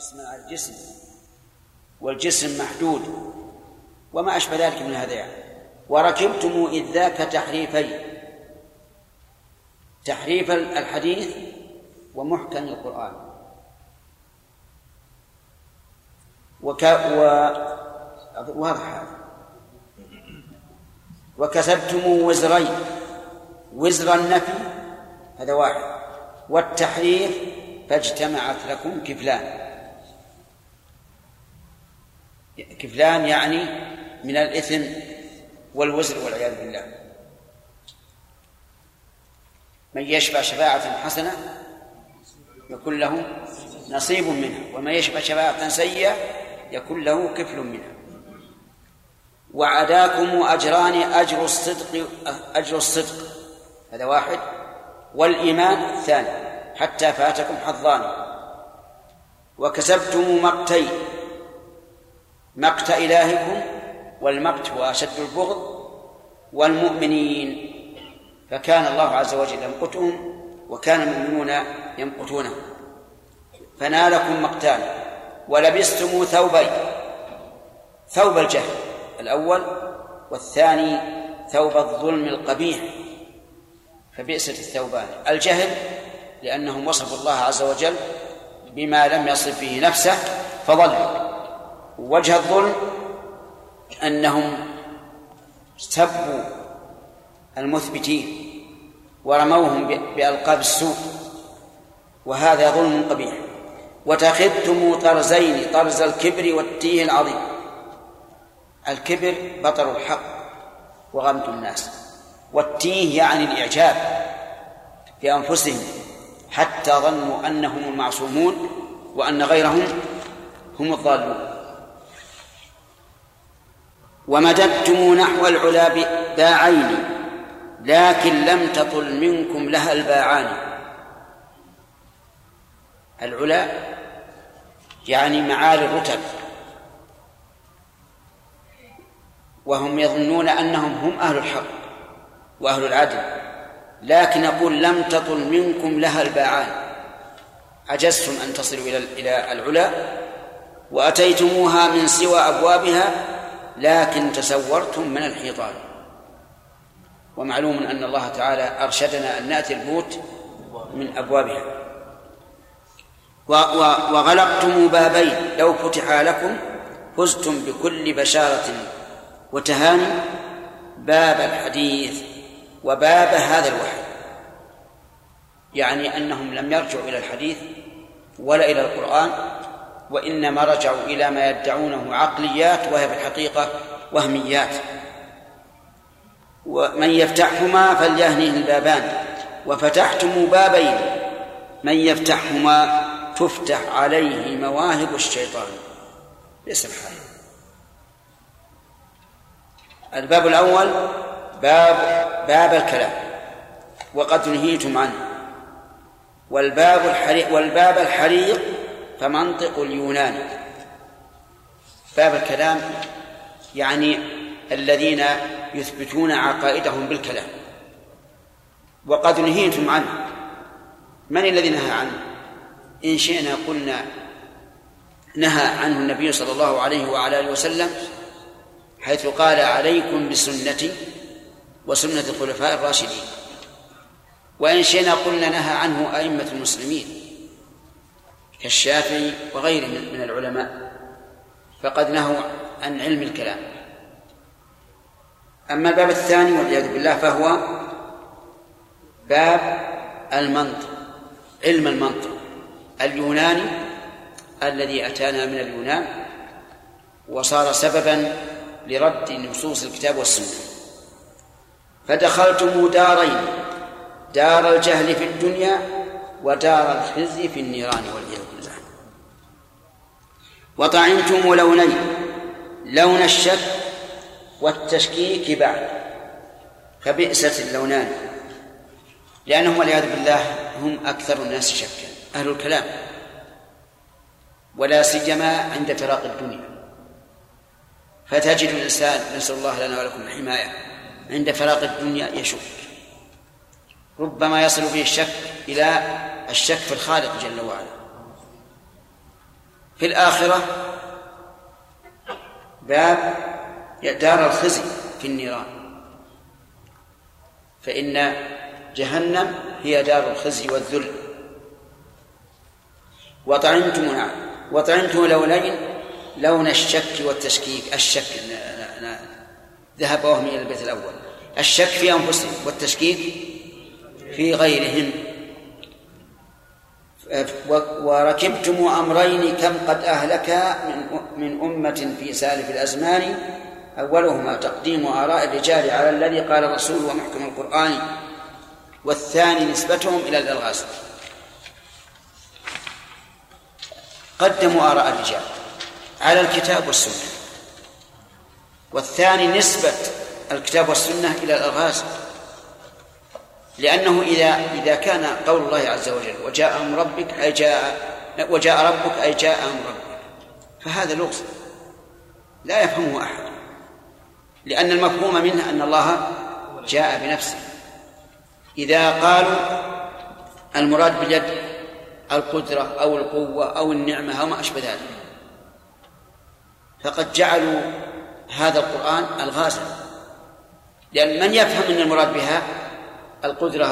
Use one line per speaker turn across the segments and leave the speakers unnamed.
جسما على الجسم والجسم محدود وما أشبه ذلك من هذا يعني. وركبتم إذ ذاك تحريفين تحريف الحديث ومحكم القرآن. وك و واضح هذا. وكسبتم وزرين. وزر النفي هذا واحد. والتحريف فاجتمعت لكم كفلان. كفلان يعني من الإثم والوزر والعياذ بالله. من يشفع شفاعة حسنة يكون له نصيب منها ومن يشفع شفاعة سيئة يكون له كفل منها. وعداكم أجران أجر الصدق أجر الصدق. هذا واحد. والإيمان الثاني حتى فاتكم حظان. وكسبتم مقتين. مقت إلهكم والمقت هو أشد البغض والمؤمنين. فكان الله عز وجل يمقتهم وكان المؤمنون يمقتونه. فنالكم مقتان ولبستم ثوبين ثوب الجهل الأول والثاني ثوب الظلم القبيح. فبئست الثوبان. الجهل لأنهم وصفوا الله عز وجل بما لم يصف به نفسه فضلوا وجه الظلم أنهم سبوا المثبتين ورموهم بألقاب السوء وهذا ظلم قبيح. وتخذتم طرزين طرز الكبر والتيه العظيم. الكبر بطر الحق وغمط الناس. والتيه يعني الإعجاب بأنفسهم حتى ظنوا أنهم المعصومون وأن غيرهم هم الضالون. ومددتم نحو العلا باعين لكن لم تطل منكم لها الباعان. العلا يعني معالي الرتب. وهم يظنون أنهم هم أهل الحق وأهل العدل لكن أقول لم تطل منكم لها الباعان. عجزتم أن تصلوا إلى إلى العلا وأتيتموها من سوى أبوابها لكن تسورتم من الحيطان. ومعلوم أن الله تعالى أرشدنا أن نأتي البيوت من أبوابها. وغلقتم بابين. لو فتحا لكم فزتم بكل بشارة وتهاني. باب الحديث وباب هذا الوحي. يعني أنهم لم يرجعوا إلى الحديث ولا إلى القرآن. وإنما رجعوا إلى ما يدعونه عقليات وهي في الحقيقة وهميات. ومن يفتحهما فليهنيه البابان. وفتحتم بابين. من يفتحهما تفتح عليه مواهب الشيطان. ليس الحال. الباب الأول باب باب الكلام. وقد نهيتم عنه. والباب الحريق والباب الحريق فمنطق اليونان. باب الكلام يعني الذين يثبتون عقائدهم بالكلام. وقد نهيتم عنه. من الذي نهى عنه؟ إن شئنا قلنا نهى عنه النبي صلى الله عليه وعلى آله وسلم حيث قال عليكم بسنتي وسنة الخلفاء الراشدين. وإن شئنا قلنا نهى عنه أئمة المسلمين. كالشافعي وغيره من العلماء فقد نهوا عن علم الكلام. أما الباب الثاني والعياذ بالله فهو باب المنطق علم المنطق. اليوناني الذي أتانا من اليونان وصار سببا لرد نصوص الكتاب والسنة. فدخلتم دارين دار الجهل في الدنيا ودار الخزي في النيران والعياذ بالله وطعمتم لونين لون الشك والتشكيك بعد فبئست اللونان لأنهم والعياذ بالله هم أكثر الناس شكا أهل الكلام ولا سيما عند فراق الدنيا. فتجد الإنسان نسأل الله لنا ولكم الحماية عند فراق الدنيا يشك. ربما يصل به الشك إلى الشك في الخالق جل وعلا. في الآخرة باب دار الخزي في النيران. فإن جهنم هي دار الخزي والذل. وطعمتم نعم وطعمتم لونين لون الشك والتشكيك الشك ذهب وهم إلى البيت الأول. الشك في أنفسهم والتشكيك في غيرهم. وركبتم أمرين كم قد أهلك من من أمة في سالف الأزمان. أولهما تقديم آراء الرجال على الذي قال الرسول ومحكم القرآن. والثاني نسبتهم إلى الإلغاز. قدموا آراء الرجال على الكتاب والسنة. والثاني نسبة الكتاب والسنة إلى الألغاز. لأنه إذا إذا كان قول الله عز وجل وجاء أمر ربك أي جاء وجاء ربك أي جاء أمر ربك فهذا لغز. لا يفهمه أحد. لأن المفهوم منه أن الله جاء بنفسه. إذا قالوا المراد باليد القدرة أو القوة أو النعمة أو ما أشبه ذلك فقد جعلوا هذا القرآن الغازا لأن من يفهم أن المراد بها؟ القدرة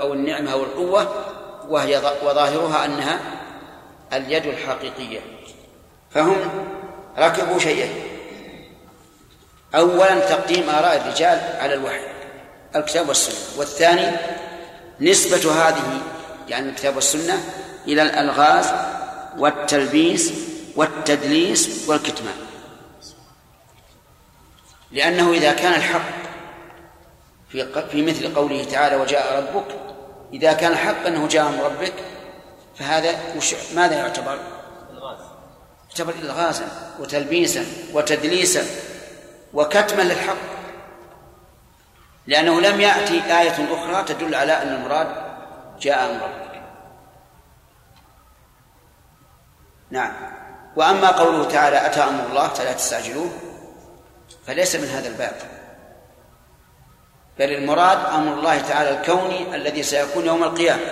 أو النعمة أو القوة وهي وظاهرها أنها اليد الحقيقية. فهم ركبوا شيئين أولا تقديم آراء الرجال على الوحي الكتاب والسنة. والثاني نسبة هذه يعني الكتاب والسنة إلى الألغاز والتلبيس والتدليس والكتمان. لأنه إذا كان الحق في في مثل قوله تعالى وجاء ربك. إذا كان الحق أنه جاء من ربك. فهذا وش ماذا يعتبر؟ يعتبر إلغازا وتلبيسا وتدليسا وكتما للحق. لأنه لم يأتي آية أخرى تدل على أن المراد جاء من ربك. نعم. وأما قوله تعالى أتى أمر الله فلا تستعجلوه فليس من هذا الباب. بل المراد أمر الله تعالى الكوني الذي سيكون يوم القيامة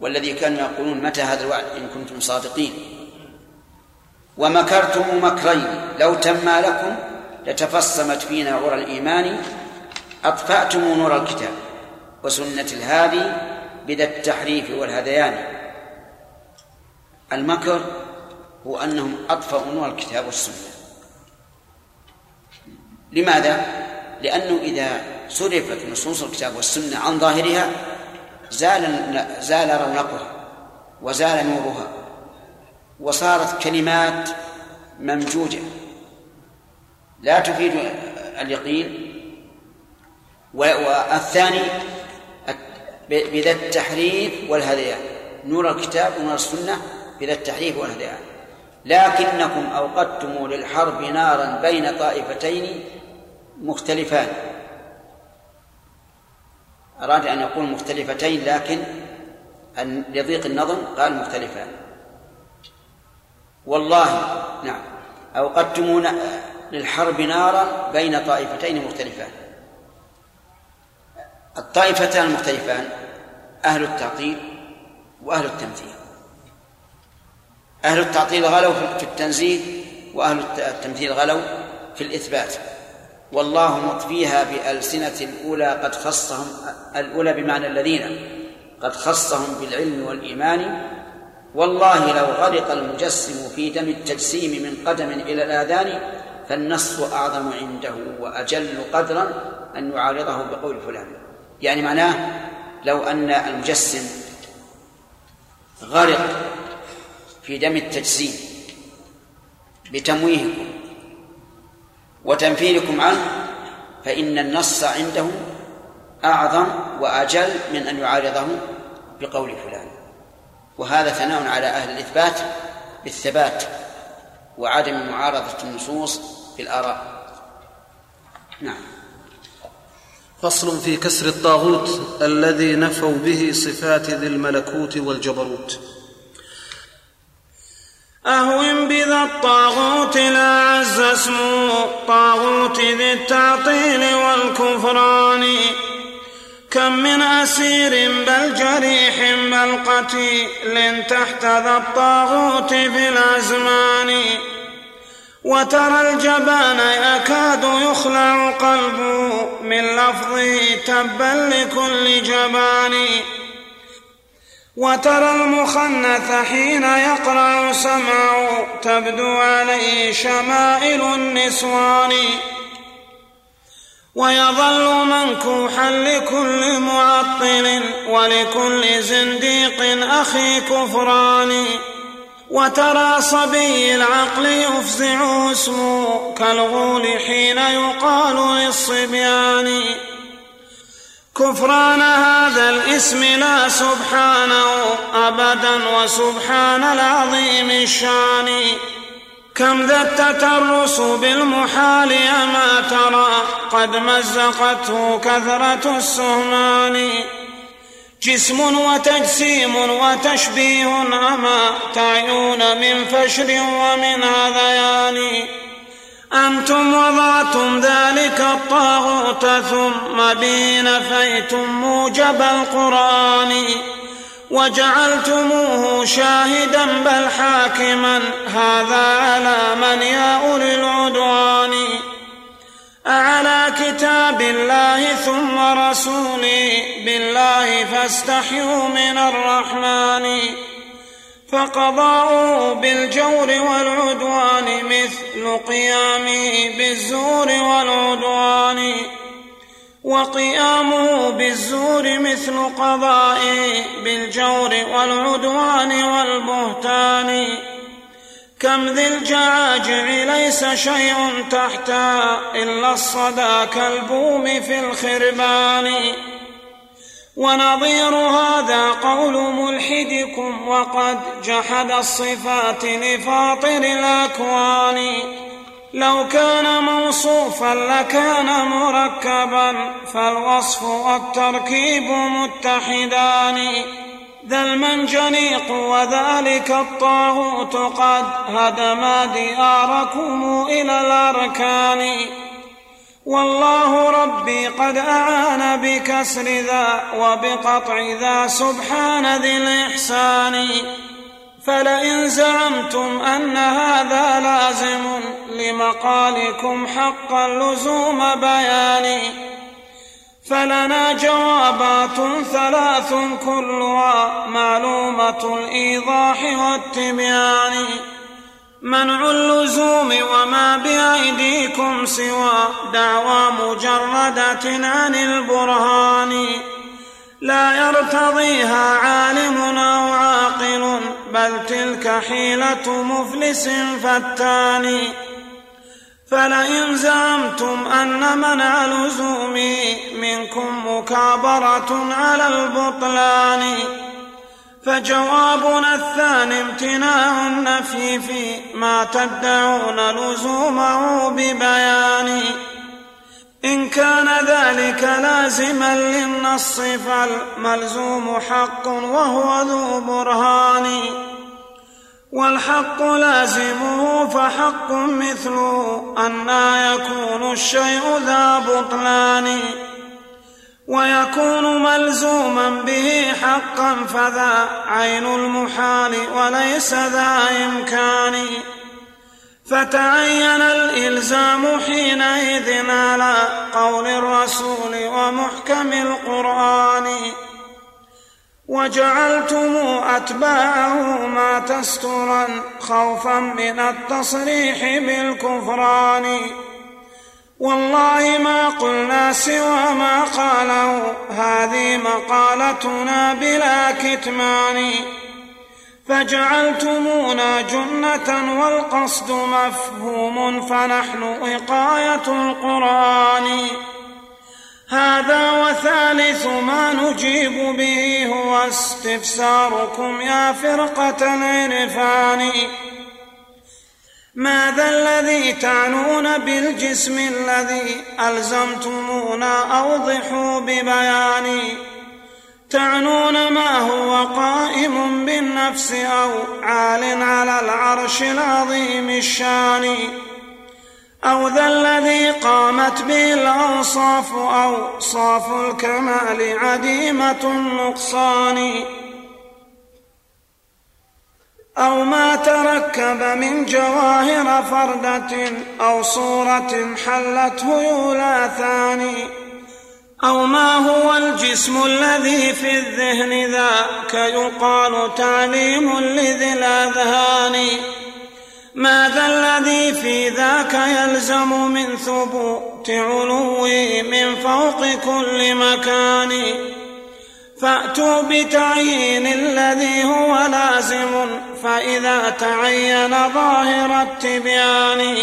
والذي كانوا يقولون متى هذا الوعد إن كنتم صادقين. ومكرتم مكرين لو تما لكم لتفصمت فينا عرى الإيمان أطفأتم نور الكتاب وسنة الهادي بذا التحريف والهذيان. المكر هو أنهم أطفأوا نور الكتاب والسنة. لماذا؟ لأنه إذا صرفت نصوص الكتاب والسنة عن ظاهرها زال زال رونقها وزال نورها وصارت كلمات ممجوجة. لا تفيد اليقين. والثاني بذا التحريف والهذيان نور الكتاب ونور السنة بذا التحريف والهذيان لكنكم أوقدتم للحرب نارا بين طائفتين مختلفان. أراد أن يقول مختلفتين لكن لضيق النظم قال مختلفان. والله نعم أوقدتم للحرب نارا بين طائفتين مختلفان. الطائفتان المختلفان أهل التعطيل وأهل التمثيل. أهل التعطيل غلوا في التنزيل وأهل التمثيل غلوا في الإثبات. والله مطفيها بألسنة الأولى قد خصهم الأولى بمعنى الذين قد خصهم بالعلم والإيمان. والله لو غرق المجسم في دم التجسيم من قدم إلى الآذان فالنص أعظم عنده وأجل قدرا أن يعارضه بقول فلان. يعني معناه لو أن المجسم غرق في دم التجسيم بتمويهكم وتنفيركم عنه فإن النص عنده أعظم وأجل من أن يعارضه بقول فلان. وهذا ثناء على أهل الإثبات بالثبات وعدم معارضة النصوص بالآراء نعم.
فصل في كسر الطاغوت الذي نفوا به صفات ذي الملكوت والجبروت.
أهون بذا الطاغوت لا عز اسمه. طاغوت ذي التعطيل والكفران. كم من أسير بل جريح بل قتيل تحت ذا الطاغوت في الأزمان. وترى الجبان يكاد يخلع قلبه من لفظه تبا لكل جبان. وترى المخنث حين يقرع سمعه تبدو عليه شمائل النسوان. ويظل منكوحا لكل معطل ولكل زنديق أخي كفران. وترى صبي العقل يفزع اسمه كالغول حين يقال للصبيان. كفران هذا الاسم لا سبحانه ابدا وسبحان العظيم الشان. كم ذا التترس بالمحال أما ترى قد مزقته كثرة السهمان. جسم وتجسيم وتشبيه أما تعيون من فشر ومن هذيان أنتم وضعتم ذلك الطاغوت ثم به نفيتم موجب القرآن وجعلتموه شاهدا بل حاكما. هذا على من يا أولي العدوان. أعلى كتاب الله ثم رسولي. بالله فاستحيوا من الرحمن. فقضاؤه بالجور والعدوان مثل قيامه بالزور والعدوان وقيامه بالزور مثل قضائه بالجور والعدوان والبهتان. كم ذي الجعاجع ليس شيء تحتا إلا الصدى كالبوم في الخربان. ونظير هذا قول ملحدكم وقد جحد الصفات لفاطر الأكوان. لو كان موصوفا لكان مركبا فالوصف والتركيب متحدان. ذا المنجنيق وذلك الطاغوت قد هدم دياركم إلى الأركان. والله ربي قد أعان بكسر ذا وبقطع ذا سبحان ذي الإحسان. فلئن زعمتم أن هذا لازم لمقالكم حقا لزوم بيان. فلنا جوابات ثلاث كلها معلومة الإيضاح والتبيان. منع اللزوم وما بأيديكم سوى دعوى مجردة عن البرهان. لا يرتضيها عالم أو عاقل بل تلك حيلة مفلس فتان. فلئن زعمتم أن منع لزومي منكم مكابرة على البطلان. فجوابنا الثاني امتناع النفي في ما تدعون لزومه ببيان. إن كان ذلك لازما للنص فالملزوم حق وهو ذو برهان. والحق لازمه فحق مثله أنا يكون الشيء ذا بطلان. ويكون ملزوما به حقا فذا عين المحال وليس ذا إمكان. فتعين الإلزام حينئذ على قول الرسول ومحكم القرآن. وجعلتم أتباعه ما تسترا خوفا من التصريح بالكفران. والله ما قلنا سوى ما قاله هذه مقالتنا بلا كتمان. فجعلتمونا جنة والقصد مفهوم فنحن وقاية القرآن. هذا وثالث ما نجيب به هو استفساركم يا فرقة العرفان. ماذا الذي تعنون بالجسم الذي ألزمتمونا أوضحوا ببياني؟ تعنون ما هو قائم بالنفس أو عال على العرش العظيم الشان؟ أو ذا الذي قامت به الأوصاف أوصاف الكمال عديمة النقصان؟ أو ما تركب من جواهر فردة أو صورة حلته يولاثان أو ما هو الجسم الذي في الذهن ذاك يقال تعليم لذي الأذهان ماذا الذي في ذاك يلزم من ثبوت علوي من فوق كل مكان فأتوا بتعيين الذي هو لازم فإذا تعين ظاهر التبيان.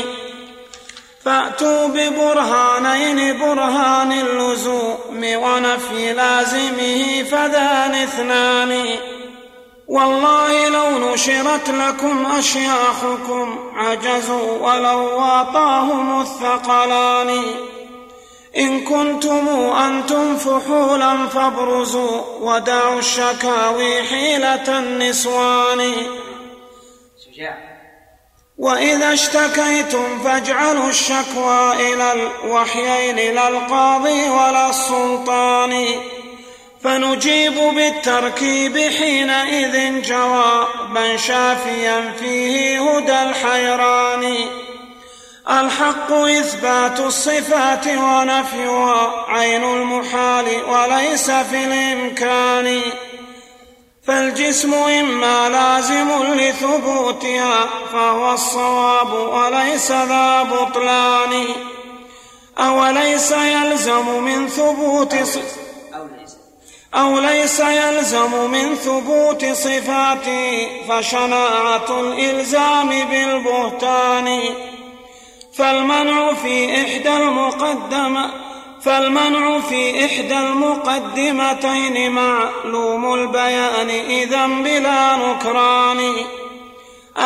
فأتوا ببرهانين برهان اللزوم ونفي لازمه فذان اثنان. والله لو نشرت لكم أشياخكم عجزوا ولو واطاهم الثقلان. إن كنتم أنتم فحولا فابرزوا ودعوا الشكاوي حيلة النسوان. وإذا اشتكيتم فاجعلوا الشكوى إلى الوحيين لا القاضي ولا السلطان. فنجيب بالتركيب حينئذ جوابا شافيا فيه هدى الحيران. الحق إثبات الصفات ونفيها عين المحال وليس في الإمكان. فالجسم إما لازم لثبوتها فهو الصواب وليس ذا بطلان. أوليس يلزم من ثبوت أو ليس يلزم من ثبوت صفاته فشناعة الإلزام بالبهتان. فالمنع في إحدى المقدمة فالمنع في إحدى المقدمتين معلوم البيان إذا بلا نكران.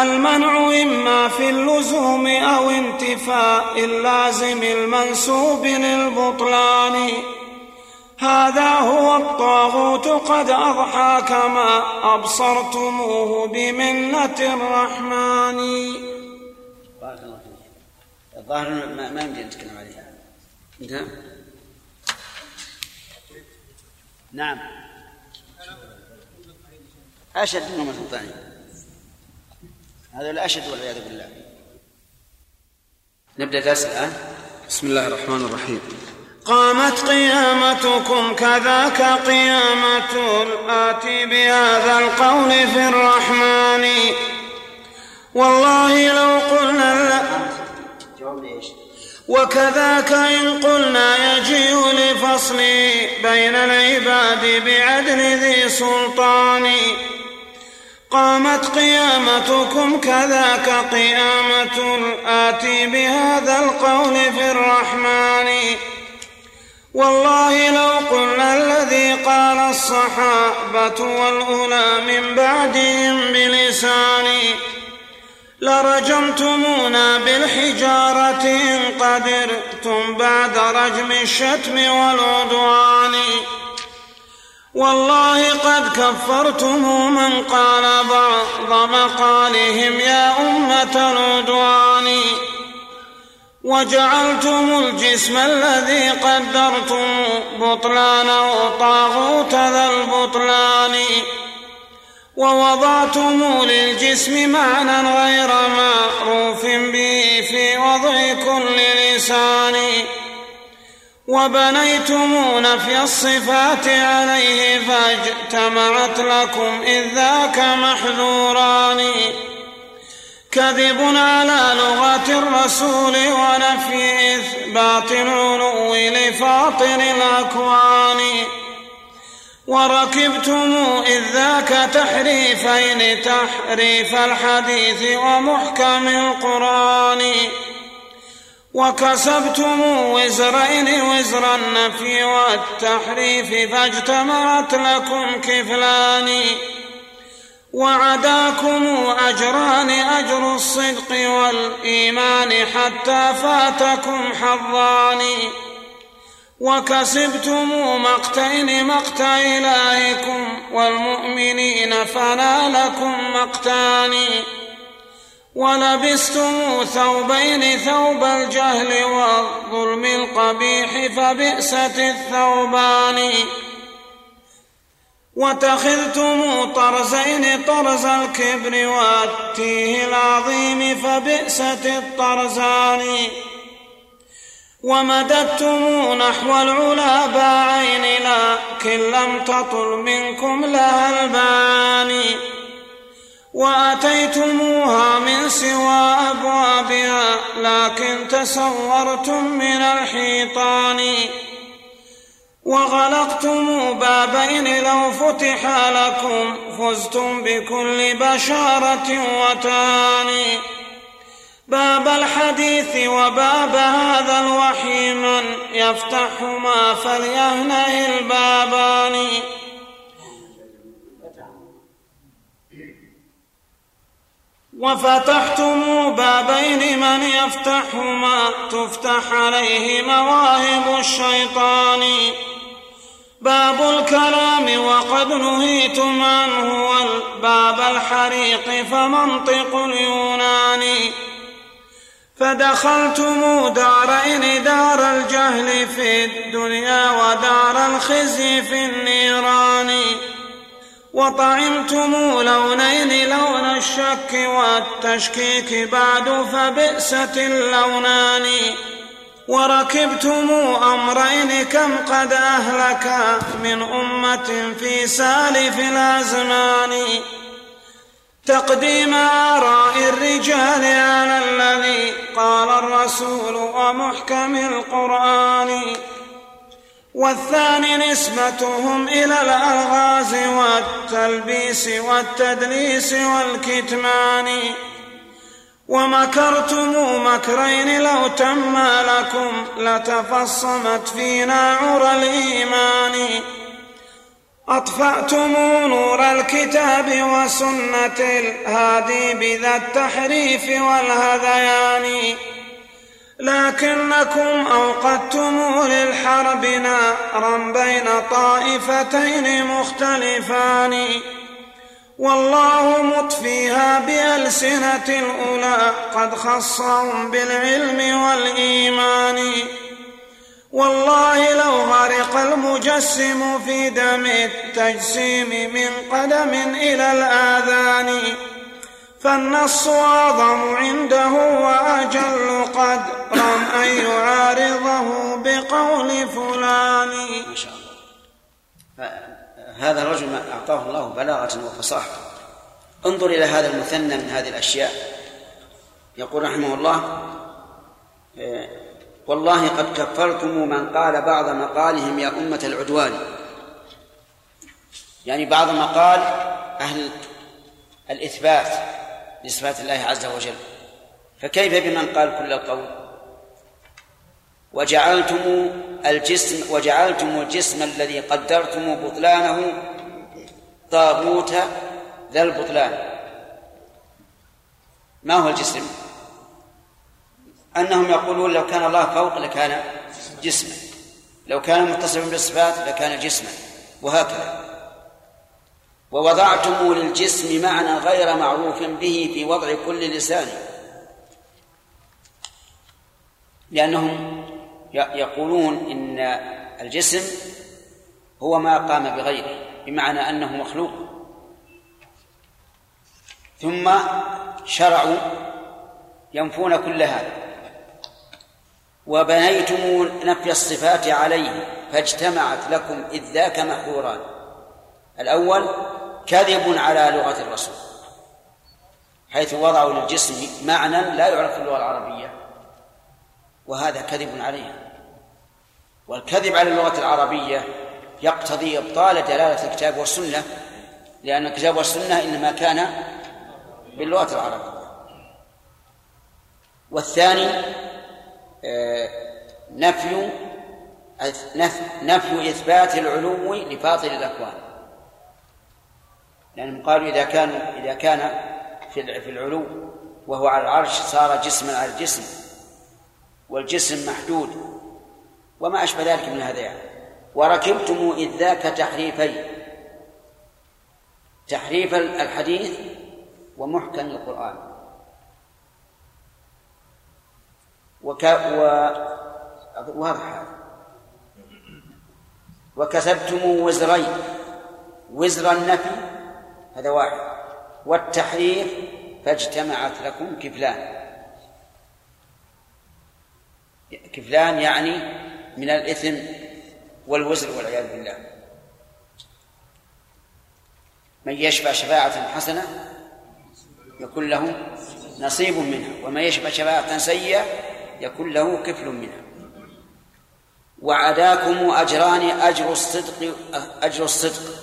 المنع إما في اللزوم أو انتفاء اللازم المنسوب للبطلان. هذا هو الطاغوت قد أضحى كما أبصرتموه بمنة الرحمن.
الظاهر ما, ما يمدي نتكلم عليها. انتهى؟ نعم. أشد من مرة ثانية. هذا الأشد والعياذ بالله. نبدأ درس الآن.
بسم الله الرحمن الرحيم.
قامت قيامتكم كذاك قيامة الآتي بهذا القول في الرحمن. والله لو قلنا وكذاك إن قلنا يجيء لفصل بين العباد بعدل ذي سلطان. قامت قيامتكم كذاك قيامة الآتي بهذا القول في الرحمن. والله لو قلنا الذي قال الصحابة والأولى من بعدهم بلساني لرجمتمونا بالحجارة إن قدرتم بعد رجم الشتم والعدوان. والله قد كفرتم من قال بعض مقالهم يا أمة العدوان. وجعلتم الجسم الذي قدرتم بطلانه طاغوت ذا البطلان. ووضعتم للجسم معنى غير معروف به في وضع كل لسان. وبنيتم نفي الصفات عليه فاجتمعت لكم إذ ذاك محذوران. كذب على لغة الرسول ونفي إثبات العلو لفاطر الأكوان. وركبتم إذ ذاك تحريفين تحريف الحديث ومحكم القرآن. وكسبتم وزرين وزر النفي والتحريف فاجتمعت لكم كفلان. وعداكم أجران أجر الصدق والإيمان حتى فاتكم حظان. وكسبتم مقتين مقت إلهكم والمؤمنين فنالكم مقتان ولبستم ثوبين ثوب الجهل والظلم القبيح فبئست الثوبان واتخذتم طرزين طرز الكبر والتيه العظيم فبئست الطرزان ومددتم نحو العلا باعين لكن لم تطل منكم لها الباني. وأتيتموها من سوى أبوابها لكن تسورتم من الحيطان. وغلقتم بابين لو فتح لكم فزتم بكل بشارة وتاني. باب الحديث وباب هذا الوحي من يفتحهما فليهنه البابان. وفتحتم بابين من يفتحهما تفتح عليه مواهب الشيطان. باب الكلام وقد نهيتم عنه والباب الحريق فمنطق اليونان. فدخلتم دارين دار الجهل في الدنيا ودار الخزي في النيران. وطعمتم لونين لون الشك والتشكيك بعد فبئست اللونان. وركبتم أمرين كم قد اهلكا من أمة في سالف الأزمان. تقديم آراء الرجال على الذي قال الرسول ومحكم القرآن. والثاني نسبتهم إلى الألغاز والتلبيس والتدليس والكتمان. ومكرتم مكرين لو تم لكم لتفصمت فينا عرى الإيمان. أطفأتم نور الكتاب وسنة الهادي بذا التحريف والهذيان. لكنكم أوقدتم للحرب نارا بين طائفتين مختلفان. والله مطفيها بألسنة الأولى قد خصهم بالعلم والإيمان. والله لو غرق المجسم في دم التجسيم من قدم إلى الآذان فالنص أعظم عنده وأجل قدرا أن يعارضه بقول فلان.
ما شاء الله. هذا الرجل أعطاه الله بلاغة وفصاحة. انظر إلى هذا المثنى من هذه الأشياء. يقول رحمه الله والله قد كفرتم من قال بعض مقالهم يا أمة العدوان. يعني بعض مقال أهل الإثبات لصفات الله عز وجل. فكيف بمن قال كل القول وجعلتم الجسم وجعلتم الجسم الذي قدرتم بطلانه طاغوت ذا البطلان. ما هو الجسم؟ أنهم يقولون لو كان الله فوق لكان جسما. لو كان متصفا بالصفات لكان جسما. وهكذا. ووضعتم للجسم معنى غير معروف به في وضع كل لسان. لأنهم يقولون إن الجسم هو ما قام بغيره. بمعنى أنه مخلوق. ثم شرعوا ينفون كل هذا. وبنيتم نفي الصفات عليه فاجتمعت لكم إذ ذاك محظوران الأول كذب على لغة الرسول حيث وضعوا للجسم معنى لا يعرف في اللغة العربية وهذا كذب عليها والكذب على اللغة العربية يقتضي إبطال دلالة الكتاب والسنة لأن الكتاب والسنة إنما كان باللغة العربية. والثاني نفي نفي إثبات العلو لفاضل الأكوان. لأنهم قالوا إذا كان إذا كان في العلو وهو على العرش صار جسما على الجسم والجسم محدود وما أشبه ذلك من هذا يعني. وركبتم إذ ذاك تحريفين تحريف الحديث ومحكم القرآن. وك و واضح هذا. وكسبتم وزرين. وزر النفي هذا واحد. والتحرير فاجتمعت لكم كفلان. كفلان يعني من الإثم والوزر والعياذ بالله. من يشفع شفاعة حسنة يكون له نصيب منها ومن يشفع شفاعة سيئة يكون له كفل منها. وعداكم أجران أجر الصدق أجر الصدق.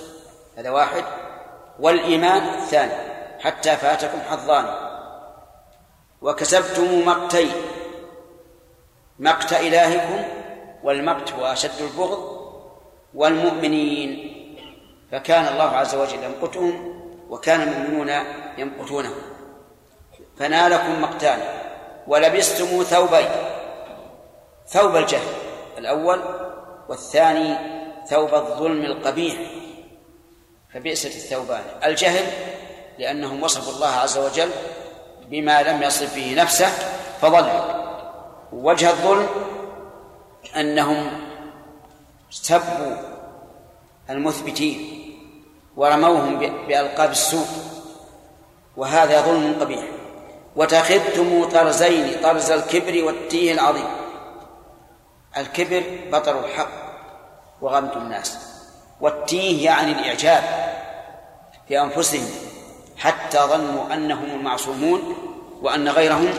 هذا واحد. والإيمان الثاني حتى فاتكم حظان. وكسبتم مقتين. مقت إلهكم والمقت هو أشد البغض. والمؤمنين فكان الله عز وجل يمقتهم وكان المؤمنون يمقتونه فنالكم مقتان. ولبستم ثوبين ثوب الجهل الأول والثاني ثوب الظلم القبيح. فبئست الثوبان. الجهل لأنهم وصفوا الله عز وجل بما لم يصف به نفسه فضلوا وجه الظلم أنهم سبوا المثبتين ورموهم بألقاب السوء. وهذا ظلم قبيح. وتخذتم طرزين طرز الكبر والتيه العظيم. الكبر بطر الحق وغمط الناس. والتيه يعني الإعجاب في أنفسهم حتى ظنوا أنهم المعصومون وأن غيرهم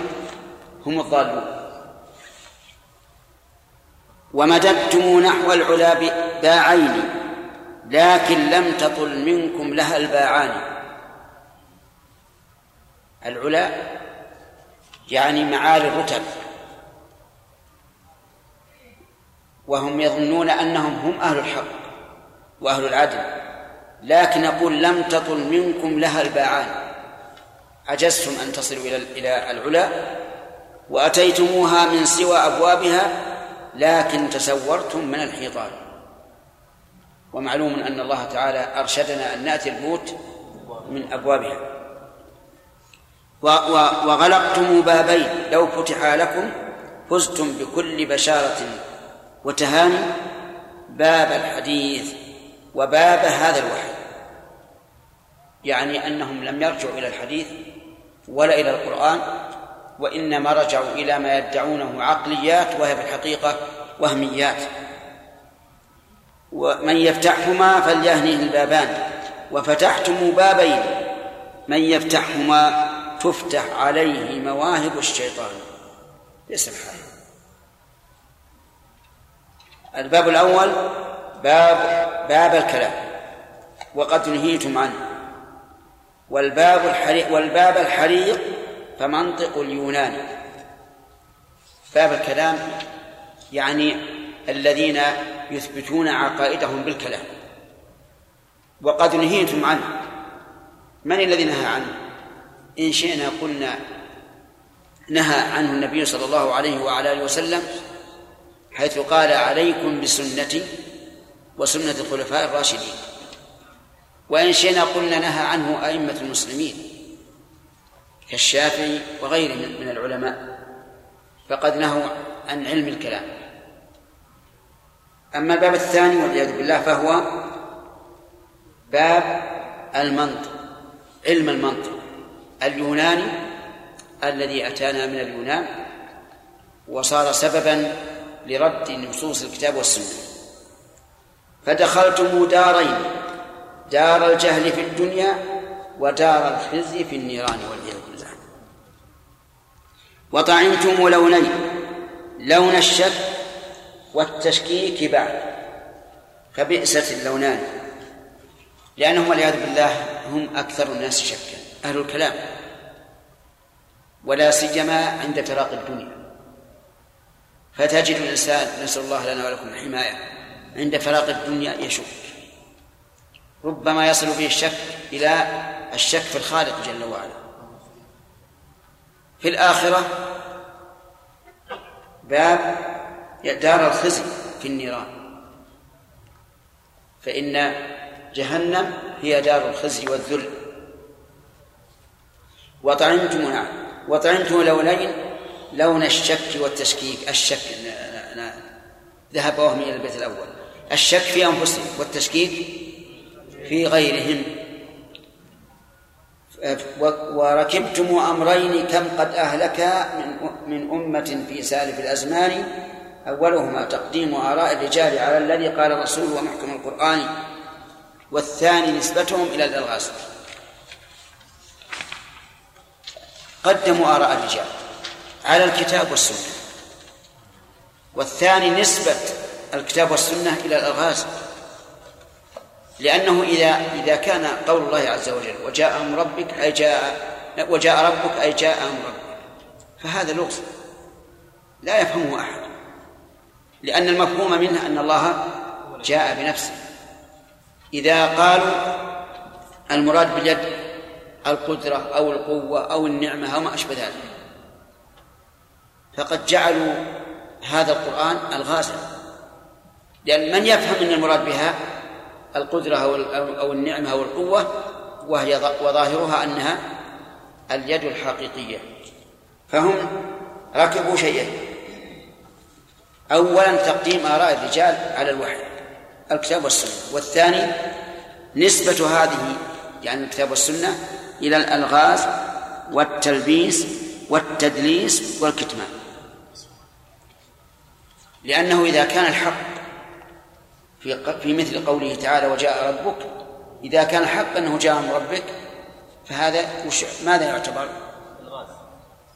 هم الضالون. ومددتم نحو العلا باعين لكن لم تطل منكم لها الباعان. العلا يعني معالي الرتب. وهم يظنون أنهم هم أهل الحق وأهل العدل. لكن أقول لم تطل منكم لها الباعان عجزتم أن تصلوا إلى إلى العلا وأتيتموها من سوى أبوابها لكن تسورتم من الحيطان. ومعلوم أن الله تعالى أرشدنا أن نأتي البيوت من أبوابها. وغلقتم بابين. لو فتحا لكم فزتم بكل بشارة وتهاني. باب الحديث وباب هذا الوحي. يعني أنهم لم يرجعوا إلى الحديث ولا إلى القرآن وإنما رجعوا إلى ما يدعونه عقليات وهي في الحقيقة وهميات. ومن يفتحهما فليهنيه البابان. وفتحتم بابين. من يفتحهما تفتح عليه مواهب الشيطان. باسم حال الباب الأول باب باب الكلام وقد نهيتم عنه. والباب الحريق والباب الحريق فمنطق اليونان. باب الكلام يعني الذين يثبتون عقائدهم بالكلام. وقد نهيتم عنه. من الذي نهى عنه؟ إن شئنا قلنا نهى عنه النبي صلى الله عليه وعلى آله وسلم حيث قال عليكم بسنتي وسنة الخلفاء الراشدين. وإن شئنا قلنا نهى عنه أئمة المسلمين كالشافعي وغيره من العلماء فقد نهوا عن علم الكلام. أما الباب الثاني والعياذ بالله فهو باب المنطق علم المنطق. اليوناني الذي أتانا من اليونان وصار سببا لرد نصوص الكتاب والسنة. فدخلتم دارين دار الجهل في الدنيا ودار الخزي في النيران والعياذ بالله. وطعمتم لونين لون الشك والتشكيك بعد. فبئست اللونان لأنهم والعياذ بالله هم أكثر الناس شكا. أهل الكلام ولا سيما عند فراق الدنيا. فتجد الإنسان نسأل الله لنا ولكم الحماية عند فراق الدنيا يشك. ربما يصل به الشك إلى الشك في الخالق جل وعلا. في الآخرة باب دار الخزي في النيران. فإن جهنم هي دار الخزي والذل. وطعمتم نعم وطعمتم لولين لون الشك والتشكيك الشك ذهب وهم إلى البيت الأول. الشك في أنفسهم والتشكيك في غيرهم. وركبتم أمرين كم قد أهلك من من أمة في سالف الأزمان. أولهما تقديم آراء الرجال على الذي قال الرسول ومحكم القرآن والثاني نسبتهم إلى الألغاز. قدموا آراء الرجال. على الكتاب والسنة. والثاني نسبة الكتاب والسنة إلى الألغاز لأنه إذا إذا كان قول الله عز وجل وجاء أمر ربك أي جاء وجاء ربك أي جاء أمر ربك. فهذا لغز. لا يفهمه أحد. لأن المفهوم منه أن الله جاء بنفسه. إذا قالوا المراد باليد القدرة أو القوة أو النعمة أو ما أشبه ذلك. فقد جعلوا هذا القرآن الغازل. لأن من يفهم أن المراد بها القدرة أو أو النعمة أو القوة وهي وظاهرها أنها اليد الحقيقية. فهم ركبوا شيئين أولا تقديم آراء الرجال على الوحي الكتاب والسنة. والثاني نسبة هذه يعني الكتاب والسنة إلى الألغاز والتلبيس والتدليس والكتمان لأنه إذا كان الحق في في مثل قوله تعالى وجاء ربك. إذا كان حق أنه جاء من ربك فهذا وش ماذا يعتبر؟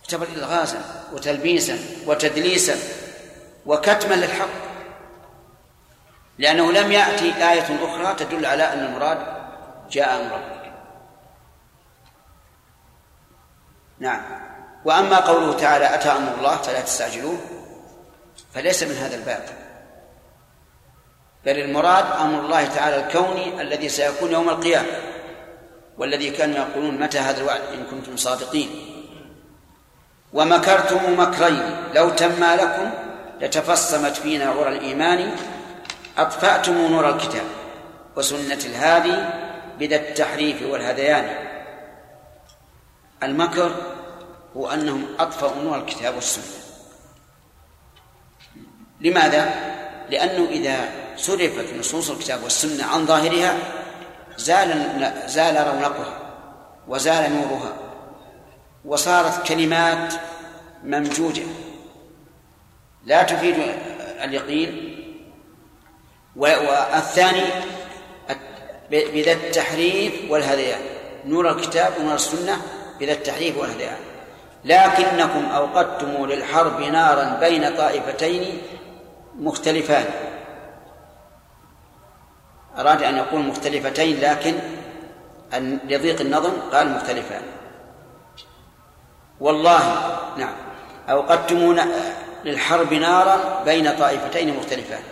يعتبر إلغازا وتلبيسا وتدليسا وكتما للحق. لأنه لم يأتي آية أخرى تدل على أن المراد جاء من ربك. نعم. وأما قوله تعالى أتى أمر الله فلا تستعجلوه فليس من هذا الباب. بل المراد أمر الله تعالى الكوني الذي سيكون يوم القيامة والذي كانوا يقولون متى هذا الوعد إن كنتم صادقين. ومكرتم مكرين لو تما لكم لتفصمت فينا غر الإيمان أطفأتم نور الكتاب وسنة الهادي بذا التحريف والهذيان. المكر هو أنهم أطفأوا نور الكتاب والسنة. لماذا؟ لأنه إذا صرفت نصوص الكتاب والسنة عن ظاهرها زال زال رونقها وزال نورها وصارت كلمات ممجوجة. لا تفيد اليقين. والثاني بذا التحريف والهذيان نور الكتاب ونور السنة بذا التحريف والهذيان لكنكم أوقدتم للحرب نارا بين طائفتين مختلفان. أراد أن يقول مختلفتين لكن لضيق النظم قال مختلفان. والله نعم أوقدتم للحرب نارا بين طائفتين مختلفان.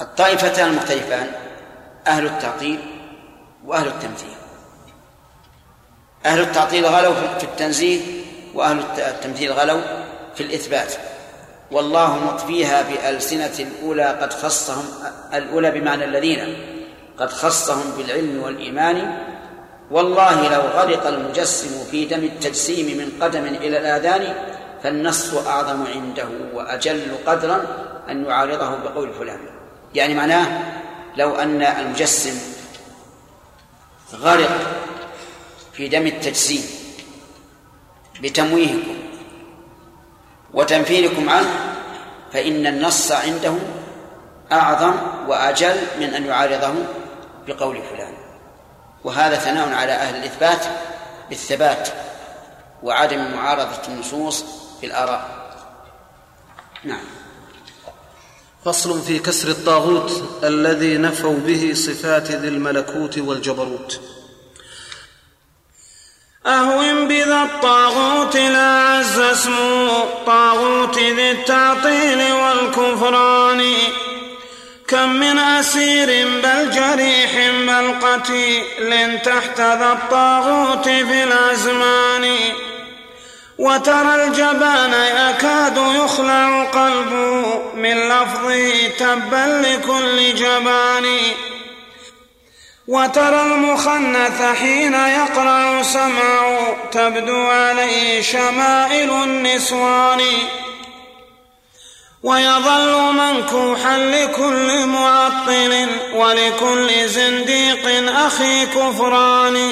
الطائفتان المختلفان أهل التعطيل وأهل التمثيل. أهل التعطيل غلوا في التنزيه وأهل التمثيل غلوا في الإثبات. والله مطفيها بألسنة الأولى قد خصهم الأولى بمعنى الذين قد خصهم بالعلم والإيمان. والله لو غرق المجسم في دم التجسيم من قدم إلى الآذان فالنص أعظم عنده وأجل قدرا أن يعارضه بقول فلان. يعني معناه لو أن المجسم غرق في دم التجسيم بتمويهكم وتنفيركم عنه فإن النص عندهم أعظم وأجل من أن يعارضه بقول فلان. وهذا ثناء على أهل الإثبات بالثبات وعدم معارضة النصوص بالآراء. نعم.
فصل في كسر الطاغوت الذي نفوا به صفات ذي الملكوت والجبروت.
أهون بذا الطاغوت لا عز اسمه. طاغوت ذي التعطيل والكفران. كم من أسير بل جريح بل قتيل تحت ذا الطاغوت في الأزمان. وترى الجبان يكاد يخلع قلبه من لفظه تبا لكل جبان. وترى المخنث حين يقرع سمعه تبدو عليه شمائل النسوان. ويظل منكوحا لكل معطل ولكل زنديق أخي كفران.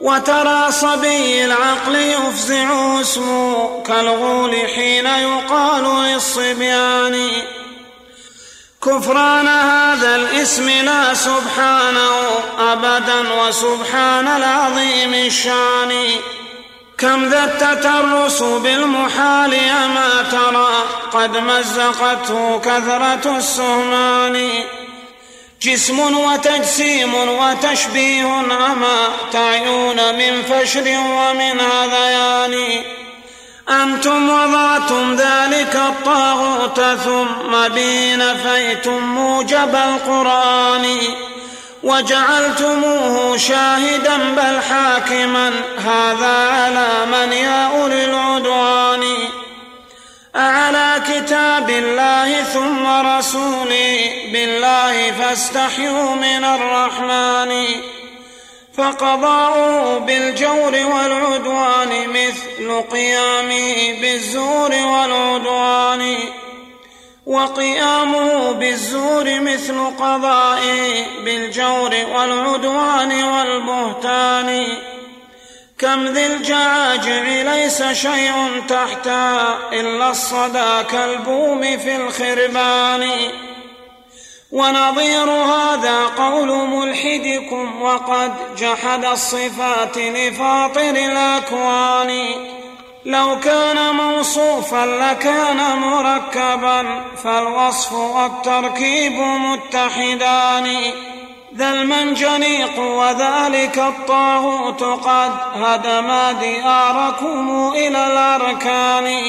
وترى صبي العقل يفزعه اسمه كالغول حين يقال للصبيان. كفران هذا الاسم لا سبحانه أبدا وسبحان العظيم الشان. كم ذا التترس بالمحال أما ترى قد مزقته كثرة السهمان. جسم وتجسيم وتشبيه أما تعيون من فشر ومن هذيان. أنتم وضعتم ذلك الطاغوت ثم بي نفيتم موجب القرآن وجعلتموه شاهدا بل حاكما. هذا على من يا أولي العدوان. أعلى كتاب الله ثم رسولي. بالله فاستحيوا من الرحمن. فقضاؤه بالجور والعدوان مثل قيامه بالزور والعدوان وقيامه بالزور مثل قضائه بالجور والعدوان والبهتان. كم ذي الجعاجع ليس شيء تحتها إلا الصدى كالبوم في الخربان. ونظير هذا قول ملحدكم وقد جحد الصفات لفاطر الأكوان. لو كان موصوفا لكان مركبا فالوصف والتركيب متحدان. ذا المنجنيق وذلك الطاغوت قد هدم دياركم إلى الأركان.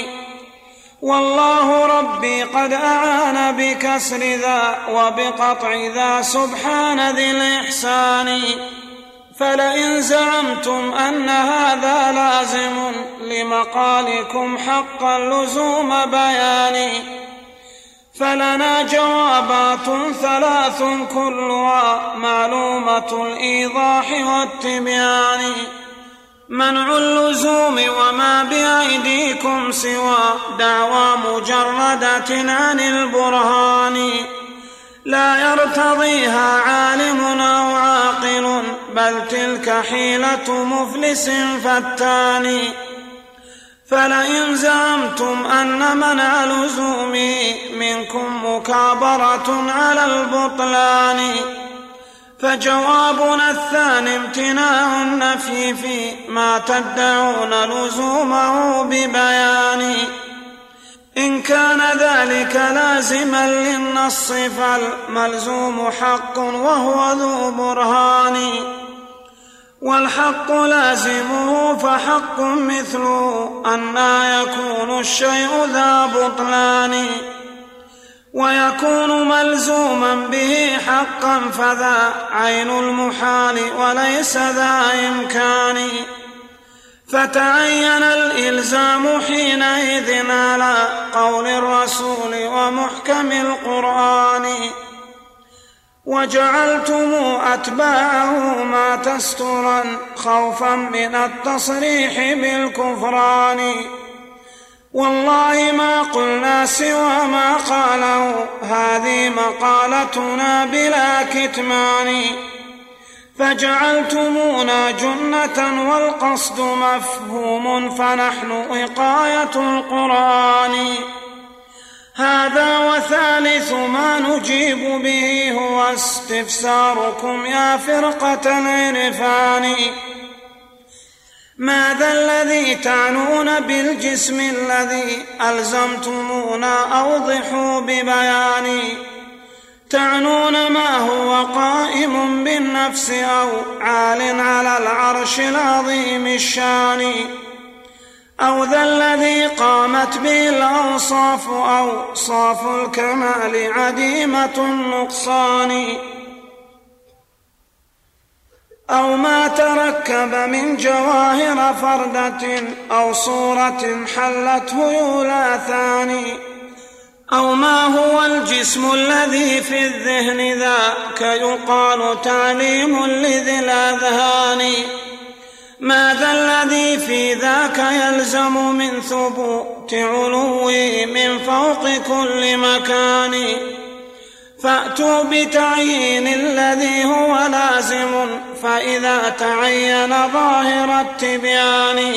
والله ربي قد أعان بكسر ذا وبقطع ذا سبحان ذي الإحسان. فلئن زعمتم أن هذا لازم لمقالكم حقا لزوم بياني فلنا جوابات ثلاث كلها معلومة الإيضاح والتبيان. منع اللزوم وما بأيديكم سوى دعوى مجردة عن البرهان لا يرتضيها عالم أو عاقل بل تلك حيلة مفلس فتان فلئن زعمتم أن منع لزومي منكم مكابرة على البطلان. فجوابنا الثاني امتناع النفي في ما تدعون لزومه ببيان. إن كان ذلك لازما للنص فالملزوم حق وهو ذو برهان. والحق لازمه فحق مثله أنا يكون الشيء ذا بطلان. ويكون ملزوما به حقا فذا عين المحال وليس ذا إمكان. فتعين الإلزام حينئذ على قول الرسول ومحكم القرآن. وجعلتم أتباعه ما تسترا خوفا من التصريح بالكفران. والله ما قلنا سوى ما قاله هذه مقالتنا بلا كتمان. فجعلتمونا جنة والقصد مفهوم فنحن وقاية القرآن. هذا وثالث ما نجيب به هو استفساركم يا فرقة العرفان. ماذا الذي تعنون بالجسم الذي ألزمتمونا أوضحوا ببياني؟ تعنون ما هو قائم بالنفس أو عال على العرش العظيم الشان؟ أو ذا الذي قامت به الأوصاف أوصاف الكمال عديمة النقصان؟ أو ما تركب من جواهر فردة أو صورة حلته يولاثان أو ما هو الجسم الذي في الذهن ذاك يقال تعليم لذي الأذهان ماذا الذي في ذاك يلزم من ثبوت علوي من فوق كل مكان فأتوا بتعيين الذي هو لازم فإذا تعين ظاهر التبيان.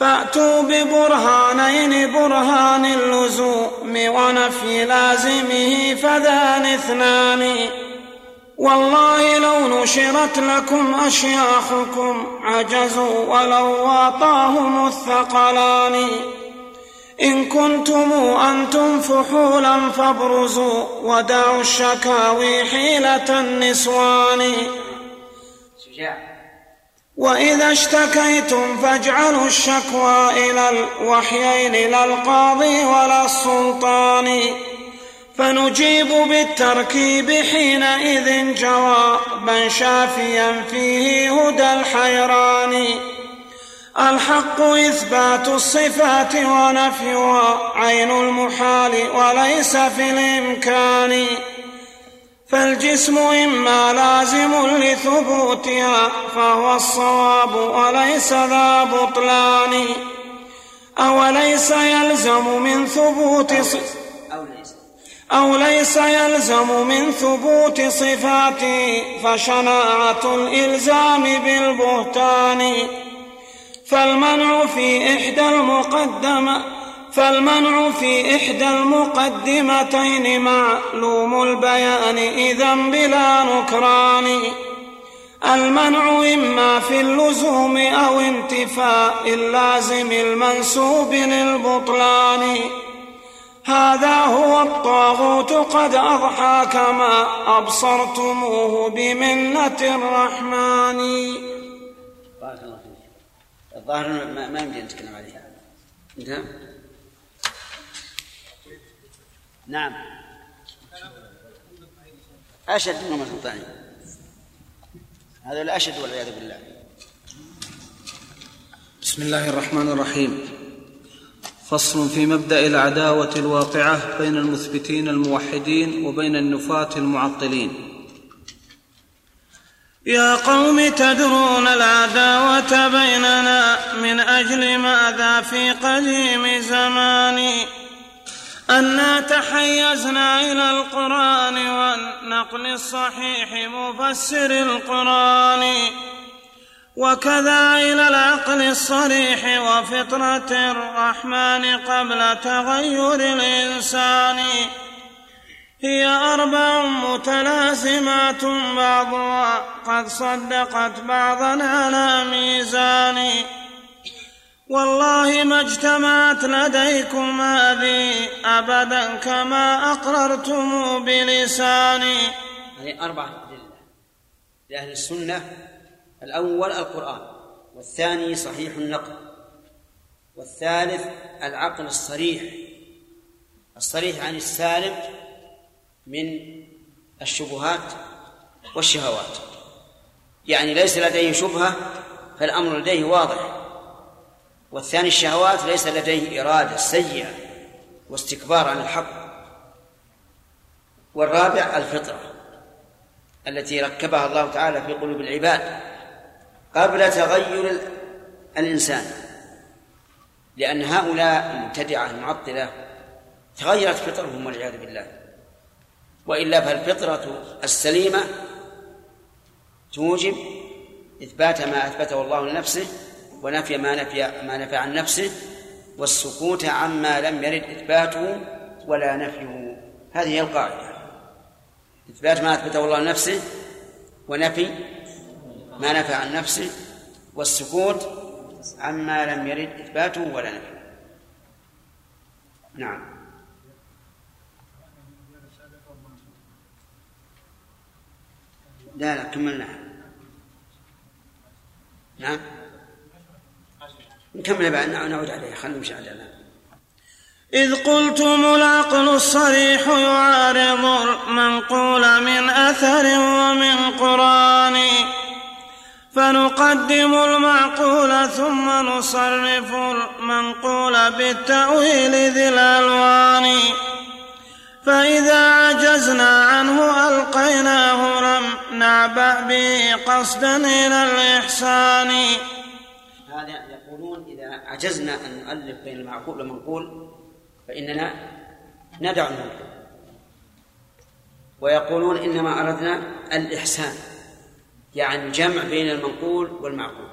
فأتوا ببرهانين برهان اللزوم ونفي لازمه فذان اثنان. والله لو نشرت لكم أشياخكم عجزوا ولو واطاهم الثقلان. إن كنتم أنتم فحولا فابرزوا ودعوا الشكاوي حيلة النسوان. وإذا اشتكيتم فاجعلوا الشكوى إلى الوحيين لا القاضي ولا السلطان. فنجيب بالتركيب حينئذ جوابا شافيا فيه هدى الحيران. الحق إثبات الصفات ونفيها عين المحال وليس في الإمكان. فالجسم إما لازم لثبوتها فهو الصواب وليس ذا بطلان. أوليس يلزم من ثبوت أو ليس يلزم من ثبوت صفاته فشناعة الإلزام بالبهتان. فالمنع في إحدى المقدمة فالمنع في إحدى المقدمتين معلوم البيان إذا بلا نكران. المنع إما في اللزوم أو انتفاء اللازم المنسوب للبطلان. هذا هو الطاغوت قد أضحى كما أبصرتموه بمنة الرحمن.
الظاهر ما, ما يمدي نتكلم عليه انتهى؟ نعم. أشد من الثاني هذا الأشد والعياذ بالله.
بسم الله الرحمن الرحيم. فصل في مبدأ العداوة الواقعة بين المثبتين الموحدين وبين النفاة المعطلين.
يا قوم تدرون العداوة بيننا من أجل ماذا في قديم زمان أنا تحيزنا إلى القرآن والنقل الصحيح مفسر القرآن وكذا إلى العقل الصريح وفطرة الرحمن قبل تغير الإنسان هي أربع متلازمات بعضها. قد صدقت بعضا على ميزان. والله ما اجتمعت لديكم هذه أبدا كما أقررتم بلساني.
هذه أربعة لأهل السنة الأول القرآن والثاني صحيح النقل والثالث العقل الصريح. الصريح عن السالم من الشبهات والشهوات. يعني ليس لديه شبهة فالأمر لديه واضح. والثاني الشهوات ليس لديه إرادة سيئة واستكبار عن الحق. والرابع الفطرة التي ركبها الله تعالى في قلوب العباد قبل تغير الإنسان. لأن هؤلاء المبتدعة المعطلة تغيرت فطرهم والعياذ بالله. وإلا فالفطرة السليمة توجب إثبات ما أثبته الله لنفسه ونفي ما نفي ما نفى عن نفسه والسكوت عما لم يرد إثباته ولا نفيه. هذه هي القاعدة. إثبات ما أثبته الله لنفسه ونفي ما نفى عن نفسه والسكوت عما لم يرد إثباته ولا نفيه. نعم. لا لا كملناها نعم؟ نكمل بعد نعود عليها خلينا نمشي على الآن
إذ قلتم العقل الصريح يعارض المنقول من أثر ومن قرآن فنقدم المعقول ثم نصرف المنقول بالتأويل ذي الألوان. فإذا عجزنا عنه ألقيناه لم نعبأ به قصدا إلى الإحسان.
هذا يقولون إذا عجزنا أن نؤلف بين المعقول والمنقول فإننا ندع المنقول. ويقولون إنما أردنا الإحسان يعني الجمع بين المنقول والمعقول.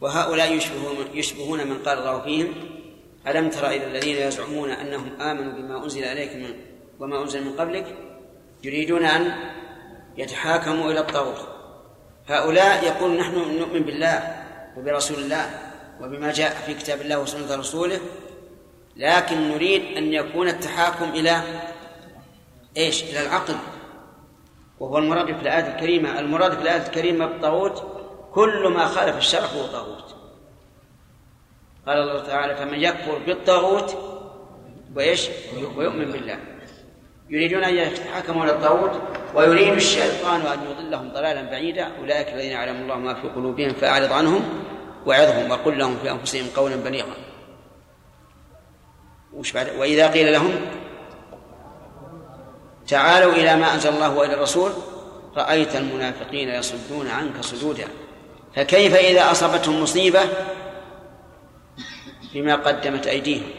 وهؤلاء يشبهون, يشبهون من قال الله فيهم ألم تر إلى الذين يزعمون أنهم آمنوا بما أنزل إليك من وما أنزل من قبلك؟ يريدون أن يتحاكموا إلى الطاغوت. هؤلاء يقول نحن نؤمن بالله وبرسول الله وبما جاء في كتاب الله وسنة رسوله لكن نريد أن يكون التحاكم إلى إيش؟ إلى العقل. وهو المراد في الآية الكريمة. المراد في الآية الكريمة بالطاغوت كل ما خالف الشرع هو طاغوت. قال الله تعالى فمن يكفر بالطاغوت وإيش؟ ويؤمن بالله. يريدون أن يتحكموا إلى الطاغوت ويريد الشيطان أن يضلهم ضلالا بعيدا. أولئك الذين يعلم الله ما في قلوبهم فأعرض عنهم وعظهم وقل لهم في أنفسهم قولا بليغا. وش بعد؟ وإذا قيل لهم تعالوا إلى ما أنزل الله وإلى الرسول رأيت المنافقين يصدون عنك صدودا. فكيف إذا أصابتهم مصيبة بما قدمت أيديهم.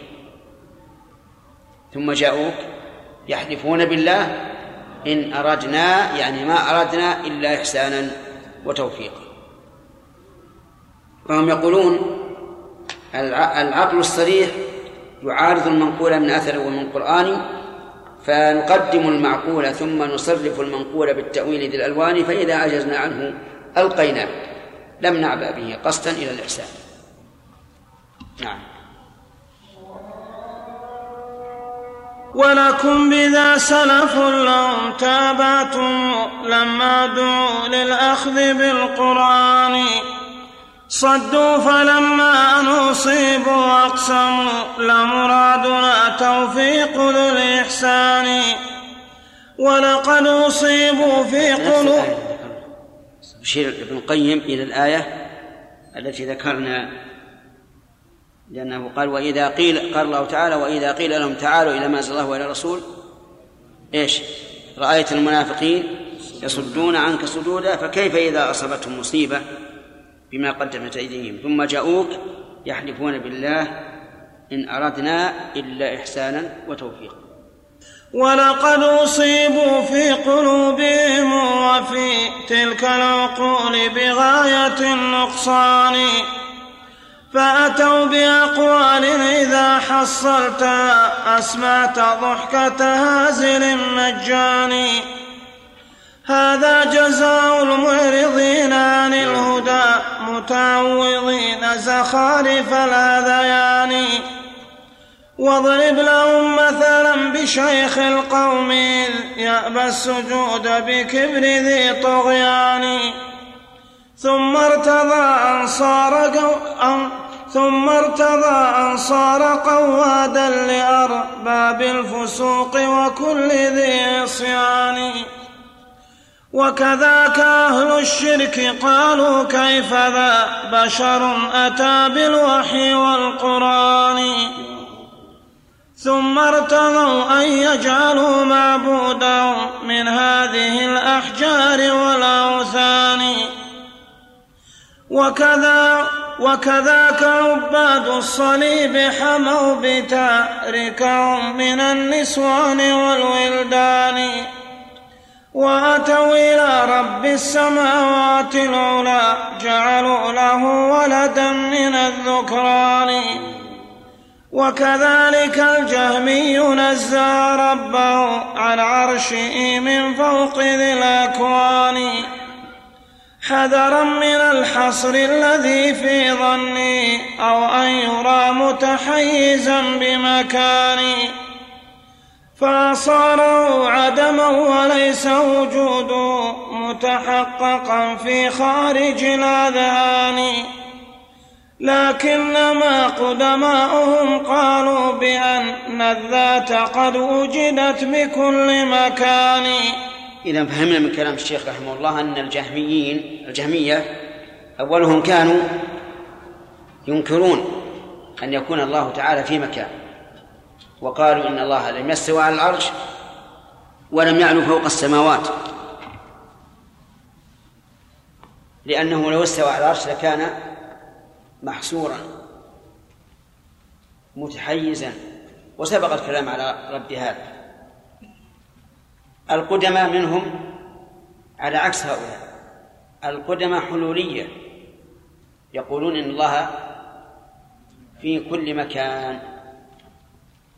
ثم جاءوك يحلفون بالله إن أردنا يعني ما أردنا إلا إحسانا وتوفيقا. فهم يقولون العقل الصريح يعارض المنقول من أثر ومن قرآن فنقدم المعقول ثم نصرف المنقول بالتأويل ذي الألوان فإذا عجزنا عنه ألقيناه لم نعبأ به قصدا إلى الإحسان. نعم.
ولكم بذا سلف لهم تابعتم لما دعوا للأخذ بالقرآن. صدوا فلما نصيبوا أقسموا لمرادنا توفيق ذو الإحسان ولقد أصيبوا في قلوب
يشير ابن القيم إلى الآية التي ذكرنا لأنه قال وإذا قيل قال الله تعالى وإذا قيل لهم تعالوا إلى ما أنزل الله وإلى الرسول إيش؟ رأيت المنافقين يصدون عنك صدودا فكيف إذا أصابتهم مصيبة بما قدمت أيديهم؟ ثم جاءوك يحلفون بالله إن أردنا إلا إحسانا وتوفيقا.
ولقد أصيبوا في قلوبهم وفي تلك العقول بغاية النقصان. فأتوا بأقوال إذا حصلتها أسمعت ضحكة هازل مجاني هذا جزاء المعرضين عن الهدى متعوضين زخارف الهذيان واضرب لهم مثلا بشيخ القوم إذ يأبى السجود بكبر ذي طغيان. ثم ارتضى أنصار ثم ارتضى أنصار قوادا لأرباب الفسوق وكل ذي عصيان وكذاك أهل الشرك قالوا كيف ذا بشر أتى بالوحي والقرآن؟ ثم ارتضوا أن يجعلوا معبودهم من هذه الأحجار والأوثان. وكذا وكذاك عباد الصليب حموا بتاركهم من النسوان والولدان. وأتوا إلى رب السماوات العلى جعلوا له ولدا من الذكران. وكذلك الجهمي نزى ربه عن عرشه من فوق ذي الأكوان. حذرا من الحصر الذي في ظني أو أن يرى متحيزا بمكاني. فصاره عدما وليس وجوده متحققا في خارج الأذهان. لكنما قدماؤهم قالوا بأن الذات قد وجدت بكل مكان.
إذا فهمنا من كلام الشيخ رحمه الله أن الجهميين الجهمية أولهم كانوا ينكرون أن يكون الله تعالى في مكان وقالوا إن الله لم يستوى على العرش ولم يعلو فوق السماوات لأنه لو استوى على العرش لكان محصورا متحيزا وسبق الكلام على رد هذا. القدماء منهم على عكس هؤلاء. القدماء حلولية. يقولون إن الله في كل مكان.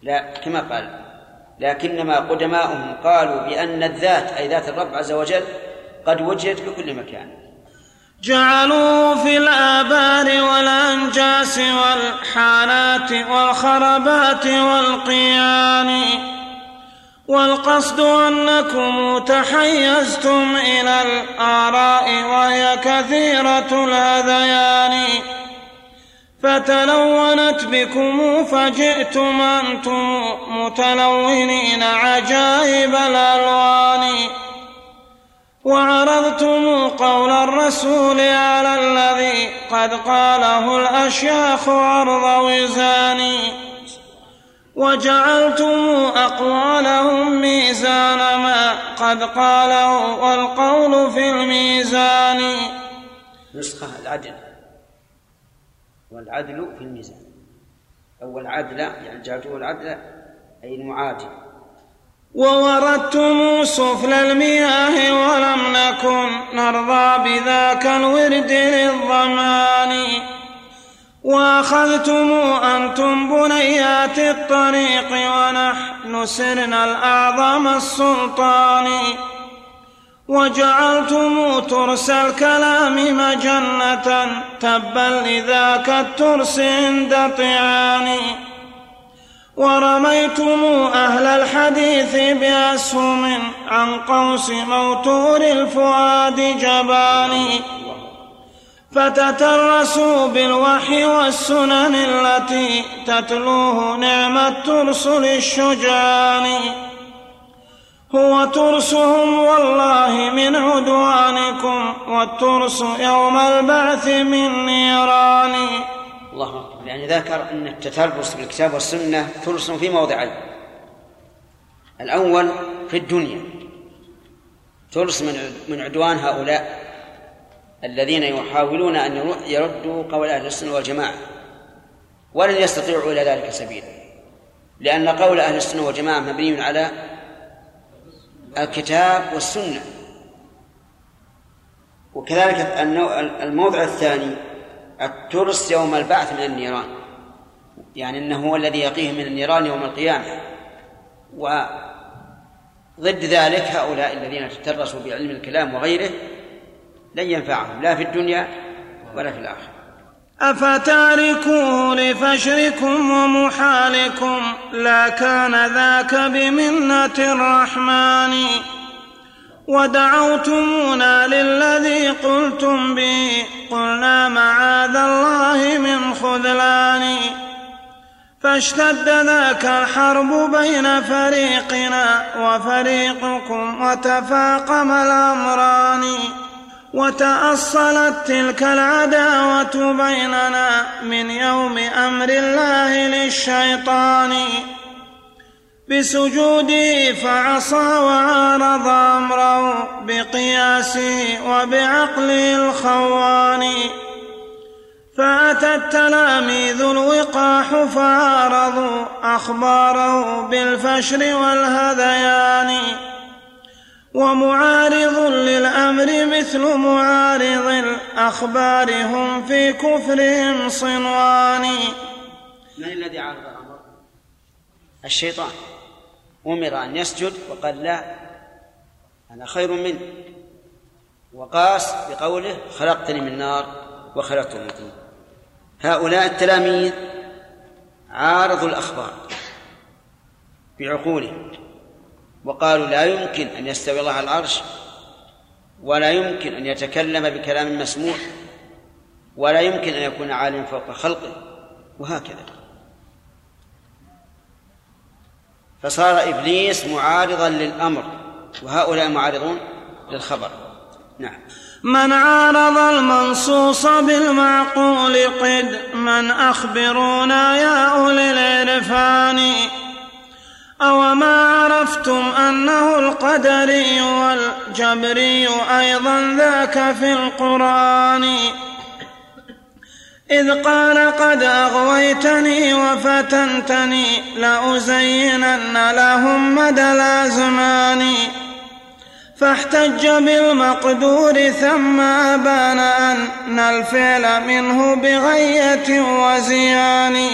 لا كما قال لكنما قدماؤهم قالوا بأن الذات أي ذات الرب عز وجل قد وجدت في كل مكان.
جعلوا في الآبار والأنجاس والحانات والخربات والقيان. والقصد أنكم تحيزتم إلى الآراء وهي كثيرة الهذيان فتلونت بكم فجئتم أنتم متلونين عجائب الألوان. وعرضتم قول الرسول على الذي قد قاله الأشياخ عرض وزان وجعلتم أقوالهم ميزان ما قد قاله والقول في الميزان.
نسخة العدل. والعدل في الميزان. أو العدل يعني جعلته العدل أي المعادل.
ووردتم سفل المياه ولم نكن نرضى بذاك الورد للظمان وأخذتم أنتم بنيات الطريق ونحن سرنا الأعظم السلطان وجعلتم ترس الكلام مجنة تبا لذاك الترس عند طعان ورميتم أهل الحديث بأسهم عن قوس موتور الفؤاد جباني فتترسوا بالوحي والسنن التي تتلوه نعم الترس للشجعان هو ترسهم والله من عدوانكم والترس يوم البعث من نيران.
الله أكبر يعني ذكر أن التترس بالكتاب والسنة ترس في موضعين. الأول في الدنيا. ترس من من عدوان هؤلاء. الذين يحاولون أن يردوا قول أهل السنة والجماعة ولن يستطيعوا إلى ذلك سبيلا لأن قول أهل السنة والجماعة مبني على الكتاب والسنة. وكذلك الموضع الثاني الترس يوم البعث من النيران يعني إنه هو الذي يقيه من النيران يوم القيامة. وضد ذلك هؤلاء الذين تترسوا بعلم الكلام وغيره لن ينفعهم لا في الدنيا ولا في الآخرة.
أفتاركوه لفشركم ومحالكم لا كان ذاك بمنة الرحمن. ودعوتمونا للذي قلتم به قلنا معاذ الله من خذلان. فاشتد ذاك الحرب بين فريقنا وفريقكم وتفاقم الأمران. وتأصلت تلك العداوة بيننا من يوم أمر الله للشيطان. بسجوده فعصى وعارض أمره بقياسه وبعقله الخوان. فأتى التلاميذ الوقاح فعارضوا أخباره بالفشر والهذيان. ومعارض للأمر مثل معارض الأخبار. هم في كفرهم صنوان.
من الذي عارض الأمر؟ الشيطان. أمر أن يسجد وقال لا أنا خير منه. وقاس بقوله خلقتني من نار وخلقته من طين هؤلاء التلاميذ عارضوا الأخبار بعقولهم. وقالوا لا يمكن أن يستوي الله على العرش ولا يمكن أن يتكلم بكلام مسموع ولا يمكن أن يكون عالما فوق خلقه وهكذا. فصار إبليس معارضا للأمر وهؤلاء معارضون للخبر. نعم.
من عارض المنصوص بالمعقول قد من أخبرونا يا أولي العرفان. أو ما عرفتم أنه القدري والجبري أيضا ذاك في القرآن إذ قال قد أغويتني وفتنتني لأزينن لهم مدى الأزمان فاحتج بالمقدور ثم أبان أن الفعل منه بغية وزيان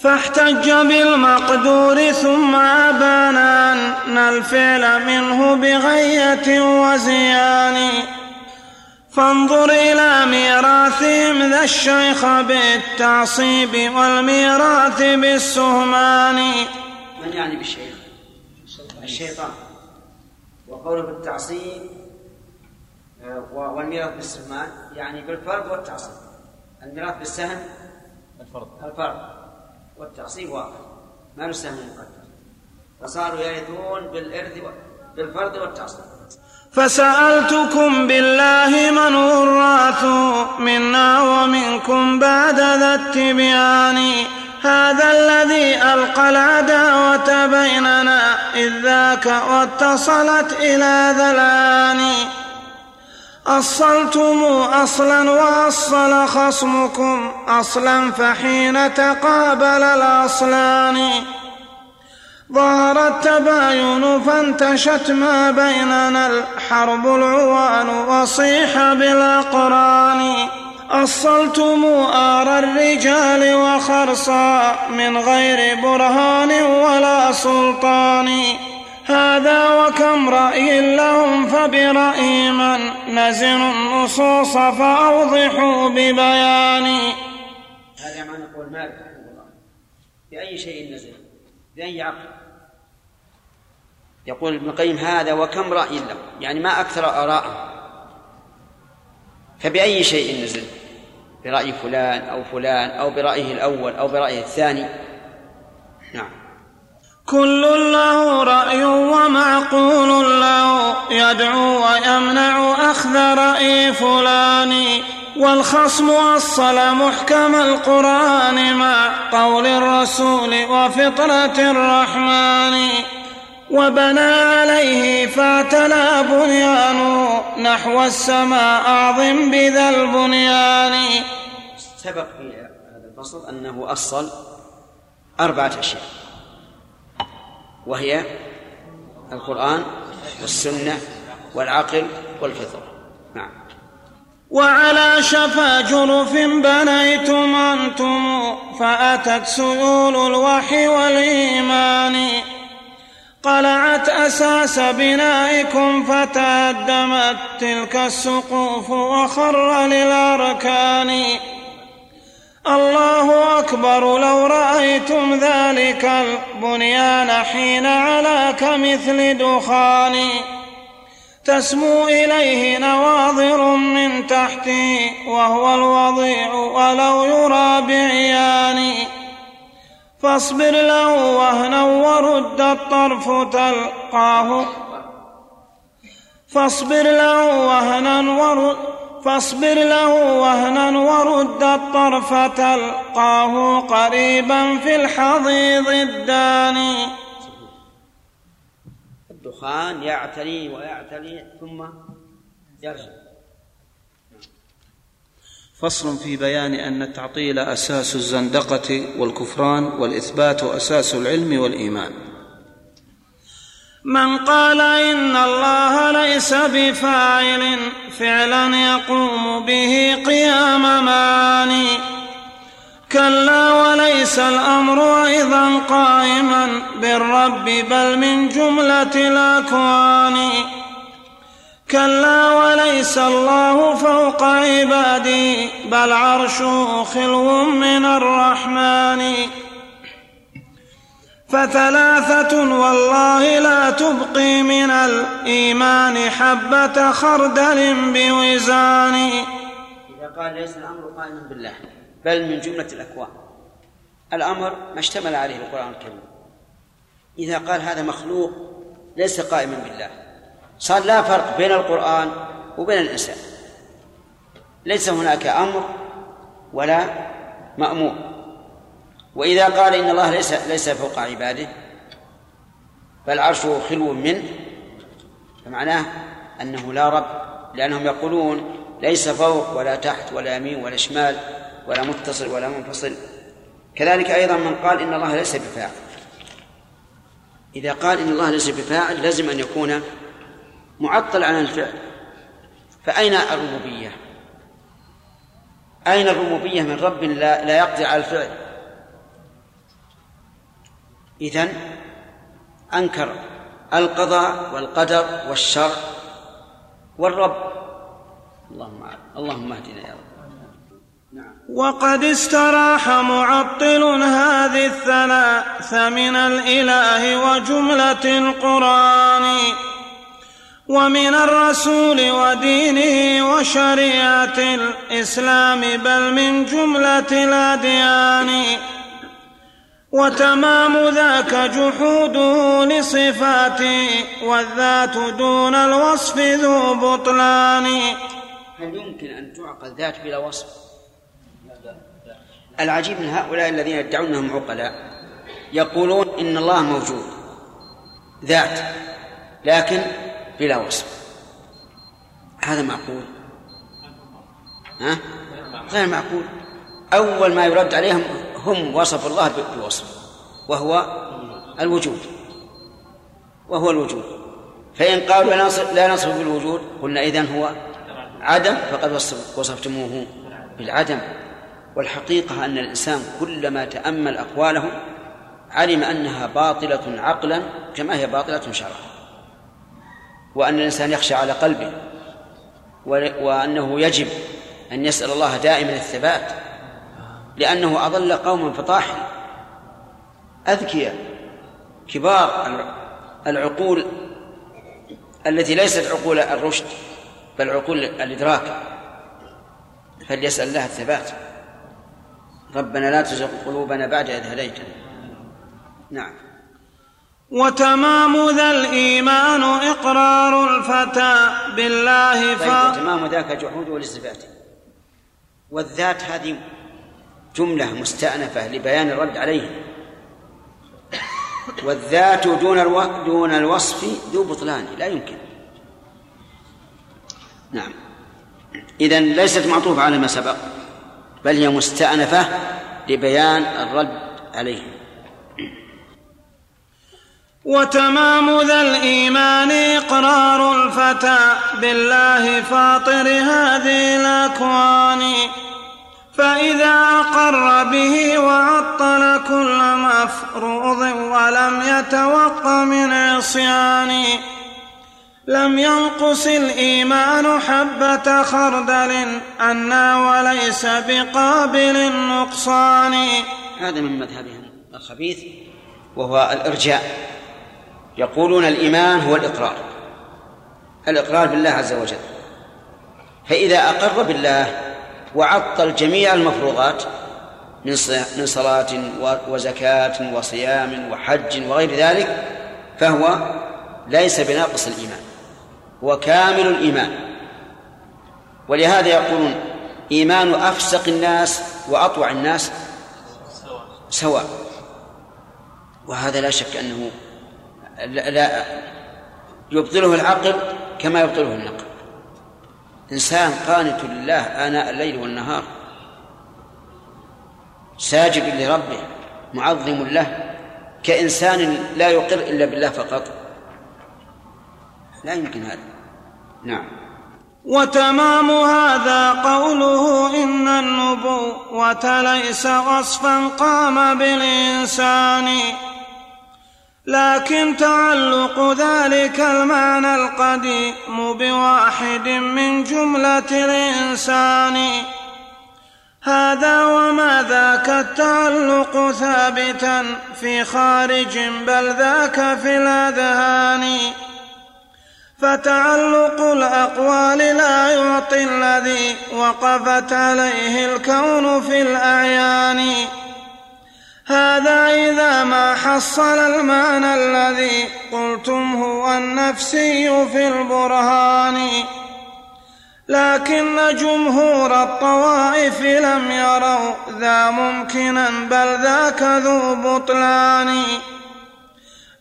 فاحتج بالمقدور ثم أبان أن الفعل منه بغية وزيان. فانظر إلى ميراثهم ذا الشيخ بالتعصيب والميراث بالسهمان.
من يعني بالشيخ؟ الشيطان. وقوله بالتعصيب آه، والميراث بالسهمان يعني بالفرض والتعصيب. الميراث بالسهم؟ الفرض. الفرض. والتعصيب واحد ما له سهم مقدر فصاروا يرثون بالإرث بالفرض والتعصيب.
فسألتكم بالله من الراث منا ومنكم بعد ذا التبيان. هذا الذي ألقى العداوة بيننا إذ ذاك واتصلت إلى ذلان. أصلتم أصلا وأصل خصمكم أصلا فحين تقابل الأصلان. ظهر التباين فانتشت ما بيننا الحرب العوان وصيح بالأقران. أصلتم آر الرجال وخرصا من غير برهان ولا سلطان. هذا وكم رأي لهم فبرأي من نزنوا النصوص فأوضحوا ببيان.
هذا ما نقول مالك رحمه الله. بأي شيء نزل؟ بأي عقل؟ يقول ابن القيم هذا وكم رأي له يعني ما أكثر آراءه فبأي شيء نزل؟ برأي فلان أو فلان أو برأيه الأول أو برأيه الثاني.
كل له رأي ومعقول له. يدعو ويمنع أخذ رأي فلان. والخصم أصل محكم القرآن مع قول الرسول وفطرة الرحمن. وبنى عليه فاعتلى بنيانه نحو السماء أعظم بذا البنيان.
سبق في هذا الفصل أنه أصل أربعة أشياء. وهي القرآن والسنة والعقل والفطرة نعم.
وعلى شفا جرف بنيتم أنتم فأتت سيول الوحي والإيمان. قلعت أساس بنائكم فتهدمت تلك السقوف وخر للأركان. الله أكبر لو رأيتم ذلك البنيان حين علا كمثل دخان تسمو إليه نواظر من تحته وهو الوضيع ولو يرى بعيان فاصبر له وهنا ورد الطرف تلقاه فاصبر له وهنا ورد فاصبر له وهنا ورد الطرف تلقاه قريبا في الحضيض الداني.
الدخان يعتلي ويعتلي ثم يرجع.
فصل في بيان أن التعطيل أساس الزندقة والكفران والإثبات أساس العلم والإيمان.
من قال إن الله ليس بفاعل فعلا يقوم به قيام معاني كلا وليس الأمر أيضا قائما بالرب بل من جملة الأكوان. كلا وليس الله فوق عبادي بل عرشه خلو من الرحمن. فثلاثة والله لا تبقي من الإيمان حبة خردل بوزان.
إذا قال ليس الأمر قائما بالله بل من جملة الأكوان. الأمر ما اشتمل عليه القرآن الكريم. إذا قال هذا مخلوق ليس قائما بالله. صار لا فرق بين القرآن وبين الإنسان. ليس هناك أمر ولا مأمور. وإذا قال إن الله ليس ليس فوق عباده بل عرشه خلو منه فمعناه أنه لا رب لأنهم يقولون ليس فوق ولا تحت ولا يمين ولا شمال ولا متصل ولا منفصل. كذلك أيضا من قال إن الله ليس بفاعل. إذا قال إن الله ليس بفاعل لازم أن يكون معطل عن الفعل. فأين الربوبية؟ أين الربوبية من رب لا, لا يقضي على الفعل؟ إذن أنكر القضاء والقدر والشر والرب. اللهم اللهم اهدنا يا رب.
نعم. وقد استراح معطل هذه الثلاث من الإله وجملة القرآن ومن الرسول ودينه وشريعة الإسلام بل من جملة الأديان. وتمام ذاك جحوده لصفاته والذات دون الوصف ذو بطلان.
هل يمكن أن تعقل ذات بلا وصف؟ العجيب من هؤلاء الذين يدعون أنهم عقلاء يقولون إن الله موجود ذات لكن بلا وصف. هذا معقول ها؟ غير معقول. أول ما يرد عليهم هم وصفوا الله بوصف وهو الوجود وهو الوجود. فإن قالوا لا نصف بالوجود قلنا إذن هو عدم فقد وصفتموه بالعدم. والحقيقة أن الإنسان كلما تأمل أقواله علم أنها باطلة عقلا كما هي باطلة شرعا. وأن الإنسان يخشى على قلبه وأنه يجب أن يسأل الله دائما الثبات. لأنه أضل قوما فطاحل أذكياء كبار العقول التي ليست عقول الرشد بل عقول الإدراك. فليسأل الله الثبات. ربنا لا تزغ قلوبنا بعد إذ هديتنا. نعم.
وتمام ذا الإيمان إقرار الفتى بالله ف...
طيب وتمام ذاك جحوده لصفاته والذات هذه جملة مستأنفة لبيان الرد عليه. والذات دون ألو... دون الوصف ذو بطلان لا يمكن. نعم. إذا ليست معطوفة على ما سبق بل هي مستأنفة لبيان الرد عليه.
وتمام ذا الإيمان إقرار الفتى بالله فاطر هذه الأكوان. فإذا أقر به وعطل كل مفروض ولم يتوق من عصيان. لم ينقص الإيمان حبة خردل أنا وليس بقابل النقصان
هذا من مذهبهم الخبيث وهو الإرجاء. يقولون الإيمان هو الإقرار. الإقرار بالله عز وجل. فإذا أقر بالله وعطل جميع المفروضات من من صلاة وزكاة وصيام وحج وغير ذلك فهو ليس بناقص الإيمان هو كامل الإيمان. ولهذا يقولون إيمان أفسق الناس وأطوع الناس سواء. وهذا لا شك أنه لا يبطله العقل كما يبطله النقل. إنسان قانت لله آناء الليل والنهار ساجد لربه معظم له كإنسان لا يقر إلا بالله فقط. لا يمكن هذا. نعم.
وتمام هذا قوله إن النبوة ليس وصفا قام بالإنسان. لكن تعلق ذلك المعنى القديم بواحد من جملة الإنسان. هذا وما ذاك التعلق ثابتا في خارج بل ذاك في الأذهان. فتعلق الأقوال لا يعطي الذي وقفت عليه الكون في الأعيان. هذا إذا ما حصل المعنى الذي قلتم هو النفسي في البرهان. لكن جمهور الطوائف لم يروا ذا ممكنا بل ذاك ذو بطلان.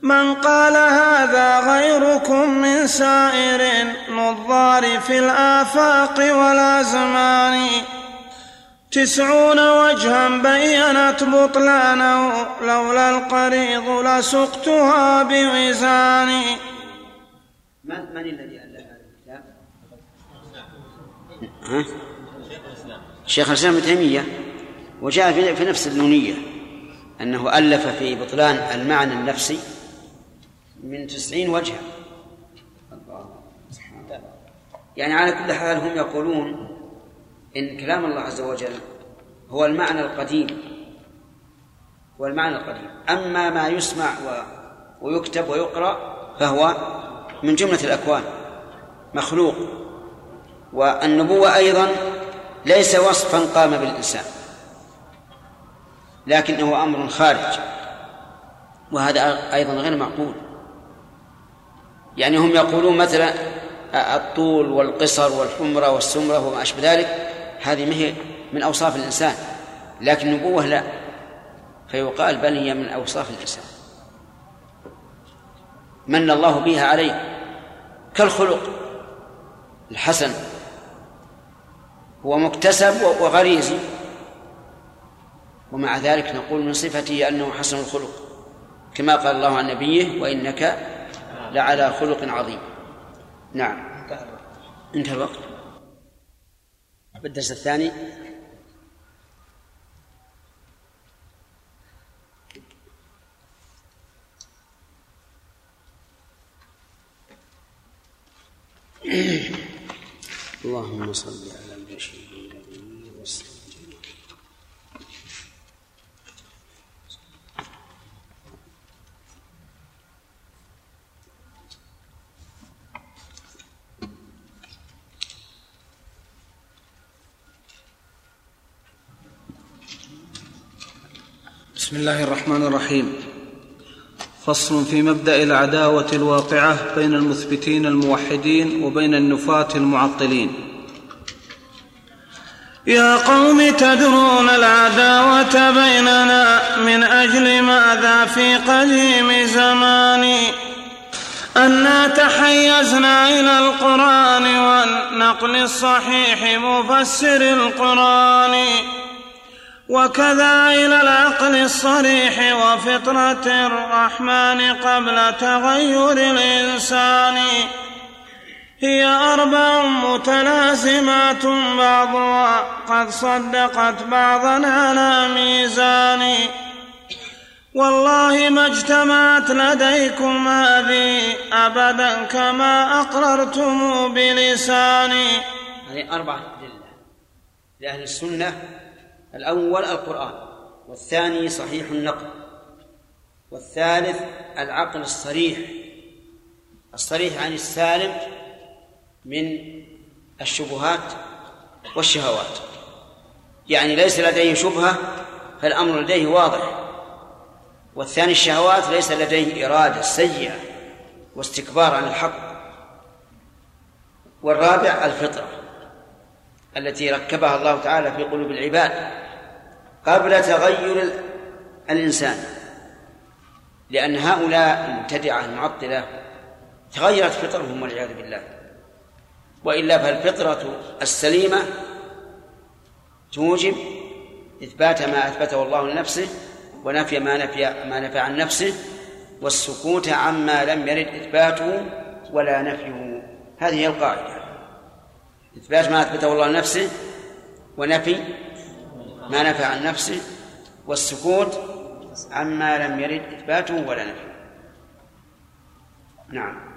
من قال هذا غيركم من سائر نظار في الآفاق والأزمان. تسعون وجها بينت بطلانه لولا القريض لسقتها بوزان
من من الذي ألف هذا الكتاب؟ ها؟ شيخ الإسلام ابن تيمية وجاء في نفس النونية أنه ألف في بطلان المعنى النفسي من تسعين وجها يعني على كل حال هم يقولون إن كلام الله عز وجل هو المعنى القديم. هو المعنى القديم. أما ما يسمع. ويكتب ويقرأ فهو من جملة الأكوان. مخلوق. والنبوة أيضا ليس وصفا قام بالإنسان. لكنه أمر خارج. وهذا أيضا غير معقول. يعني هم يقولون مثلا الطول والقصر والحمرة والسمرة وما أشبه ذلك. هذه مهي من أوصاف الإنسان لكن النبوة لا. فيقال بل هي من أوصاف الإنسان. من الله بها عليه كالخلق الحسن هو مكتسب وغريزي ومع ذلك نقول من صفته أنه حسن الخلق كما قال الله عن نبيه وإنك لعلى خلق عظيم. نعم. انتهى الوقت. بالدرس الثاني. اللهم صل على
بسم الله الرحمن الرحيم. فصل في مبدأ العداوة الواقعة بين المثبتين الموحدين وبين النفاة المعطلين.
يا قوم تدرون العداوة بيننا من أجل ماذا في قديم زمان؟ أنا تحيزنا إلى القرآن والنقل الصحيح مفسر القرآن. وكذا إلى العقل الصريح وفطرة الرحمن قبل تغير الإنسان. هي أربع متلازمات بعضها. قد صدقت بعضا على ميزان. والله ما اجتمعت لديكم هذه أبدا كما أقررتم بلساني.
هذه أربعة أدلة. لأهل السنة الأول القرآن والثاني صحيح النقل والثالث العقل الصريح. الصريح عن السالم من الشبهات والشهوات. يعني ليس لديه شبهة فالأمر لديه واضح. والثاني الشهوات ليس لديه إرادة سيئة واستكبار عن الحق. والرابع الفطرة التي ركبها الله تعالى في قلوب العباد. قبل تغير الإنسان. لأن هؤلاء المبتدعة المعطلة تغيرت فطرهم والعياذ بالله. وإلا فالفطرة السليمة توجب إثبات ما أثبته الله لنفسه ونفي ما نفي ما نفى عن نفسه والسكوت عما لم يرد إثباته ولا نفيه. هذه هي القاعدة. إثبات ما أثبته الله لنفسه ونفي ما نفى عن نفسه والسكوت عما لم يرد إثباته ولا نفيه نعم.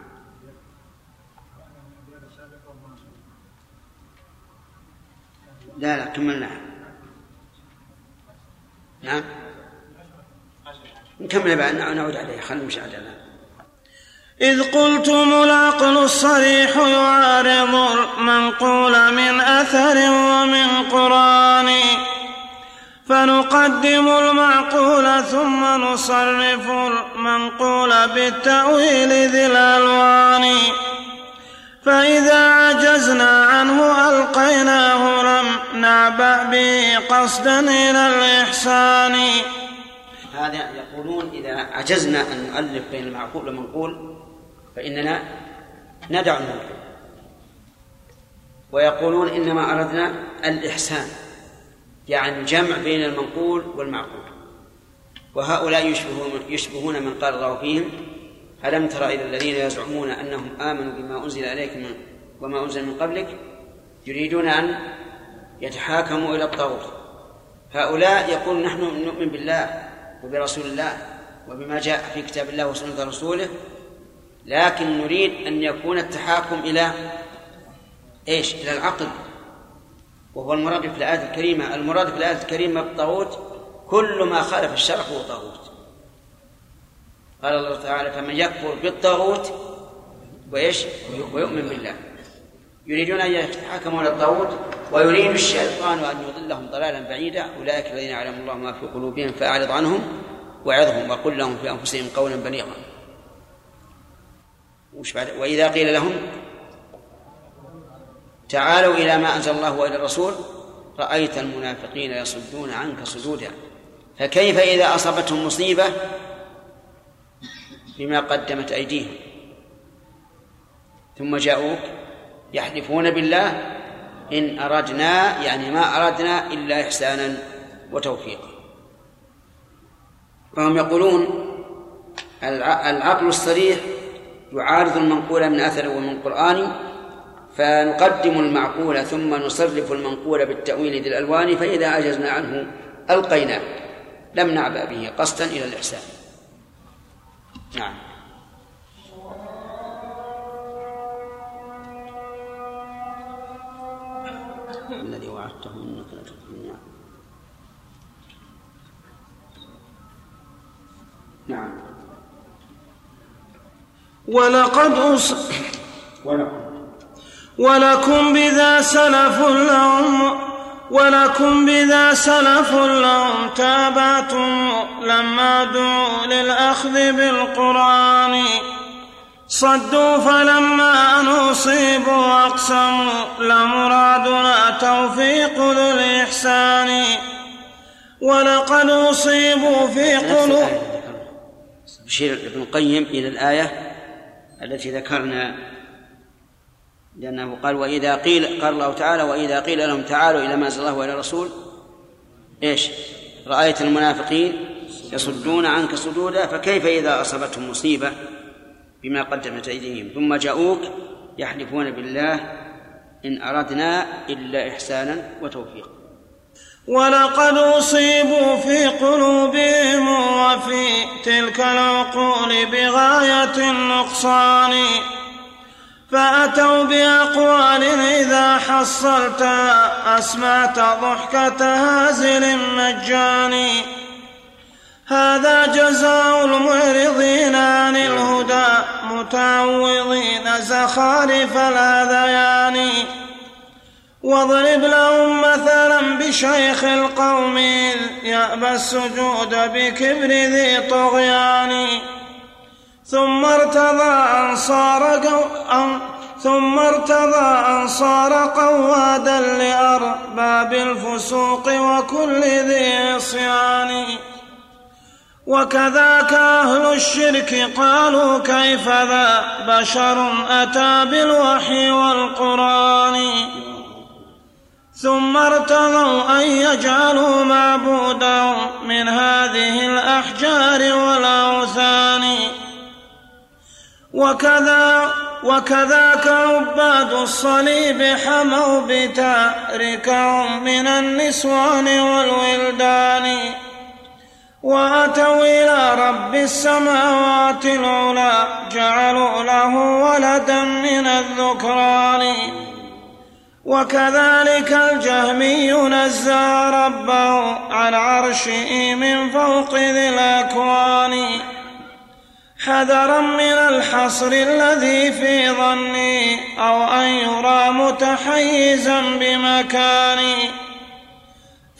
لا لا كملناها. نعم. نكمل بعد نعود عليه خلينا نمشي على
إذ قلتم العقل الصريح يعارض المنقول من أثر ومن قرآن. فنقدم المعقول ثم نصرف المنقول بالتأويل ذي الألوان. فإذا عجزنا عنه ألقيناه لم نعبأ به قصدا إلى الإحسان.
هذا يقولون إذا عجزنا أن نؤلف بين المعقول والمنقول فإننا ندع المنقول. ويقولون إنما أردنا الإحسان. يعني الجمع بين المنقول والمعقول. وهؤلاء يشبهون يشبهون من قال الله فيهم ألم تر إلى الذين يزعمون أنهم آمنوا بما أنزل إليك من وما أنزل من قبلك؟ يريدون أن يتحاكموا إلى الطاغوت. هؤلاء يقول نحن نؤمن بالله وبرسول الله وبما جاء في كتاب الله وسنة رسوله لكن نريد أن يكون التحاكم إلى إيش؟ إلى العقل. وهو المراد في الآية الكريمة المراد في الآية الكريمة بالطاغوت كل ما خالف الشرع هو طاغوت. قال الله تعالى فمن يكفر بالطاغوت وإيش؟ ويؤمن بالله. يريدون أن يتحاكموا إلى الطاغوت ويريد الشيطان أن يضلهم ضلالا بعيدا. أولئك الذين يعلم الله ما في قلوبهم فأعرض عنهم وعظهم وقل لهم في أنفسهم قولا بليغا. وإذا قيل لهم تعالوا إلى ما أنزل الله وإلى الرسول. رأيت المنافقين يصدون عنك صدودا فكيف إذا أصابتهم مصيبة؟ بما قدمت أيديهم. ثم جاءوك يحلفون بالله إن أردنا يعني ما أردنا إلا إحسانا وتوفيقا. فهم يقولون العقل الصريح يعارض المنقول من أثر ومن قرآن فنقدم المعقول ثم نصرف المنقول بالتأويل ذي الألوان فإذا عجزنا عنه ألقيناه لم نعبأ به قصدا إلى الإحسان. نعم. الذي وعدته إنك لا نعم.
ولقد أص... ولكم ولكم بذا سلف لهم ولكم بذا سلف لهم تابعتم لما دعوا للأخذ بالقرآن. صدوا فلما نصيبوا أقسموا لمرادنا توفيق ذو الإحسان. ولقد أصيبوا في قلوب
يشير ابن القيم إلى الآية التي ذكرنا لأنه قال وإذا قيل قال الله تعالى وإذا قيل لهم تعالوا إلى ما أنزل الله وإلى الرسول إيش؟ رأيت المنافقين يصدون عنك صدودا فكيف إذا أصابتهم مصيبة بما قدمت أيديهم؟ ثم جاءوك يحلفون بالله إن أردنا إلا إحسانا وتوفيقا.
ولقد أصيبوا في قلوبهم وفي تلك العقول بغاية النقصان. فأتوا بأقوال إذا حصلت أسمعت ضحكة هازل مجاني هذا جزاء المعرضين عن الهدى متعوضين زخارف الهذيان واضرب لهم مثلا بشيخ القوم يأبى السجود بكبر ذي طغيان. ثم ارتضى أنصار ثم ارتضى أنصار قوادا لأرباب الفسوق وكل ذي عصيان وكذاك أهل الشرك قالوا كيف ذا بشر أتى بالوحي والقرآن؟ ثم ارتضوا أن يجعلوا معبودهم من هذه الأحجار والأوثان. وكذا وكذاك عباد الصليب حموا بتاركهم من النسوان والولدان. وأتوا إلى رب السماوات العلى جعلوا له ولدا من الذكران. وكذلك الجهمي نزى ربه عن عرشه من فوق ذي الأكوان. حذرا من الحصر الذي في ظني أو أن يرى متحيزا بمكاني.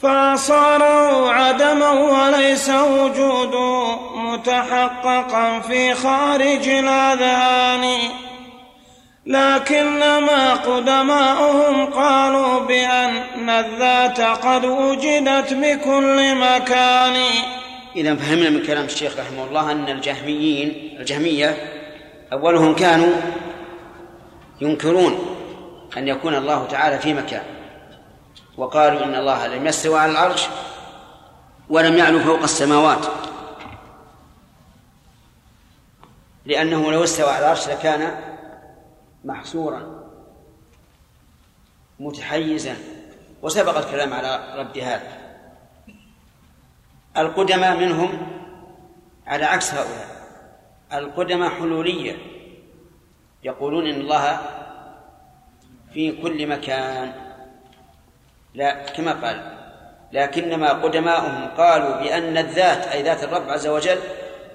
فصاروا عدما وليس وجوده متحققا في خارج الأذهان. لكنما قدماؤهم قالوا بأن الذات قد وجدت بكل مكان.
إذا فهمنا من كلام الشيخ رحمه الله أن الجهميين الجهمية أولهم كانوا ينكرون أن يكون الله تعالى في مكان وقالوا إن الله لم يستوى على العرش ولم يعلو فوق السماوات لأنه لو استوى على العرش لكان محصورا متحيزا وسبق الكلام على رد هذا. القدماء منهم على عكس هؤلاء. القدماء حلولية. يقولون إن الله في كل مكان. لا كما قال لكنما قدماؤهم قالوا بأن الذات أي ذات الرب عز وجل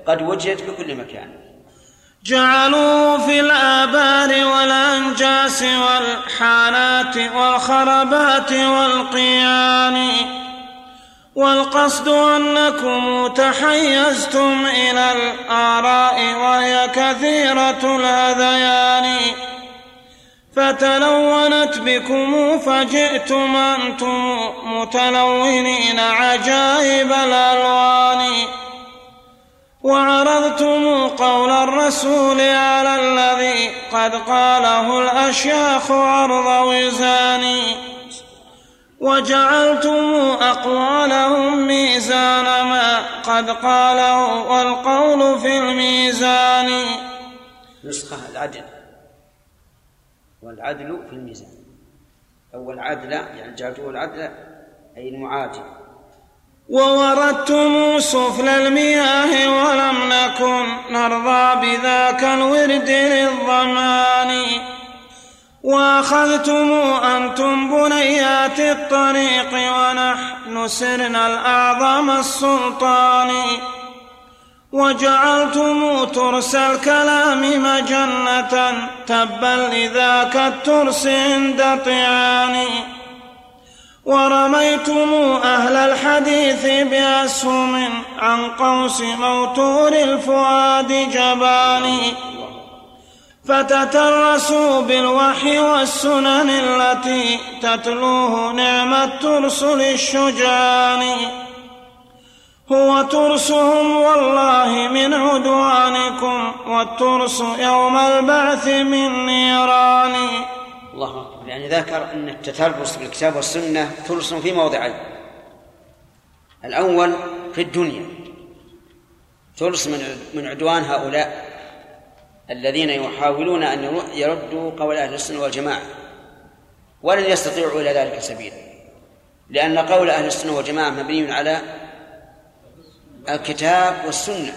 قد وجدت في كل مكان.
جعلوا في الآبار والأنجاس والحانات والخربات والقيان. والقصد أنكم تحيزتم إلى الآراء وهي كثيرة الهذيان فتلونت بكم فجئتم أنتم متلونين عجائب الألوان. وعرضتم قول الرسول على الذي قد قاله الأشياخ عرض وزان وجعلتم أقوالهم ميزان ما قد قاله والقول في الميزان.
نسخة العدل. والعدل في الميزان. أو العدل يعني جعلته العدل أي المعادل.
ووردتم سفل المياه ولم نكن نرضى بذاك الورد للظمآن. وأخذتم أنتم بنيات الطريق ونحن سرنا الأعظم السلطان وجعلتم ترس الكلام مجنة تبا لذاك الترس عند طعان ورميتم أهل الحديث بأسهم عن قوس موتور الفؤاد جباني فتترسوا بالوحي والسنن التي تتلوه نعم الترس للشجعان هو ترسهم والله من عدوانكم والترس يوم البعث من نيران.
الله أكبر. يعني ذكر أن التترس بالكتاب والسنة ترس في موضعين. الأول في الدنيا. ترس من من عدوان هؤلاء. الذين يحاولون أن يردوا قول أهل السنة والجماعة ولن يستطيعوا إلى ذلك سبيلا لأن قول أهل السنة والجماعة مبني على الكتاب والسنة.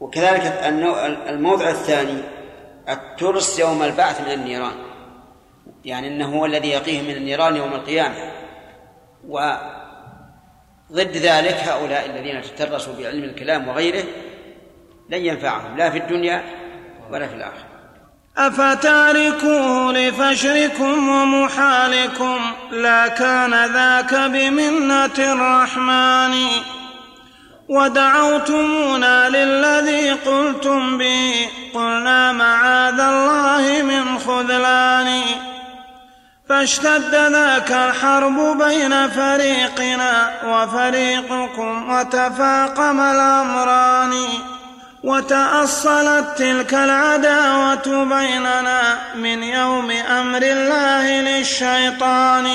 وكذلك الموضع الثاني الترس يوم البعث من النيران يعني إنه هو الذي يقيه من النيران يوم القيامة. وضد ذلك هؤلاء الذين تترسوا بعلم الكلام وغيره لن ينفعهم لا في الدنيا ولا في الآخرة.
أفتاركوه لفشركم ومحالكم لا كان ذاك بمنة الرحمن. ودعوتمونا للذي قلتم به قلنا معاذ الله من خذلان. فاشتد ذاك الحرب بين فريقنا وفريقكم وتفاقم الأمران. وتأصلت تلك العداوة بيننا من يوم أمر الله للشيطان.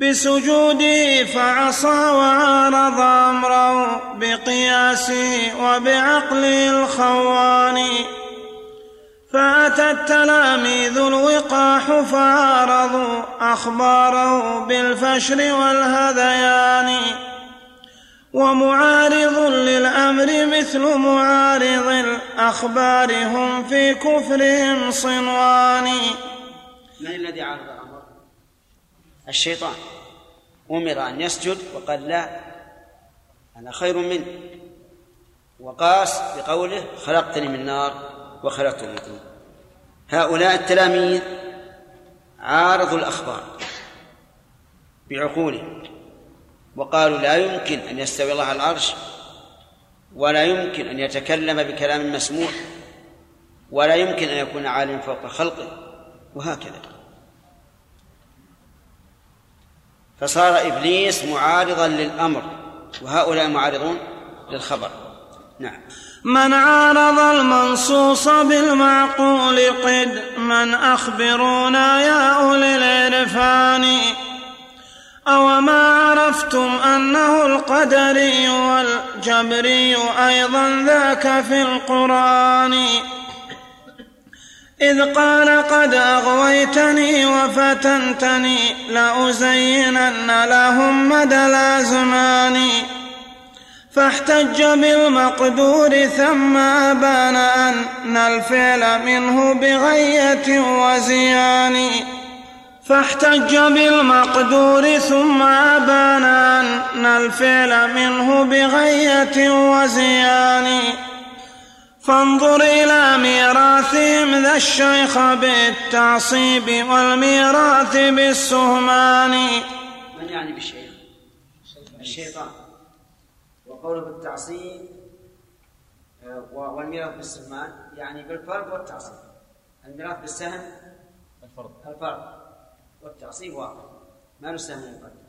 بسجوده فعصى وعارض أمره بقياسه وبعقله الخوان. فأتى التلاميذ الوقاح فعارضوا أخباره بالفشر والهذيان. ومعارض للأمر مثل معارض الأخبار هم في كفرهم صنوان.
من الذي عارض الأمر؟ الشيطان. أمر أن يسجد وقال لا أنا خير منه. وقاس بقوله خلقتني من نار وخلقته من طين. هؤلاء التلاميذ عارضوا الأخبار بعقولهم. وقالوا لا يمكن أن يستوي الله على العرش ولا يمكن أن يتكلم بكلام مسموع ولا يمكن أن يكون عالم فوق خلقه وهكذا. فصار إبليس معارضا للأمر وهؤلاء معارضون للخبر. نعم.
من عارض المنصوص بالمعقول قد من أخبرونا يا أولي العرفان. أو ما عرفتم أنه القدري والجبري أيضا ذاك في القرآن. إذ قال قد أغويتني وفتنتني لأزينن لهم مدى الأزمان. فاحتج بالمقدور ثم أبان أن الفعل منه بغية وزيان. فاحتج بالمقدور ثم أبان أن الفعل منه بغية وزيان. فانظر إلى ميراثهم ذا الشيخ بالتعصيب والميراث بالسهمان.
من يعني بالشيخ؟ الشيطان. وقوله بالتعصيب آه، والميراث بالسهمان يعني بالفرض والتعصيب. الميراث بالسهم؟ الفرض. الفرض. والتعصيب واحد ما سهم يقدر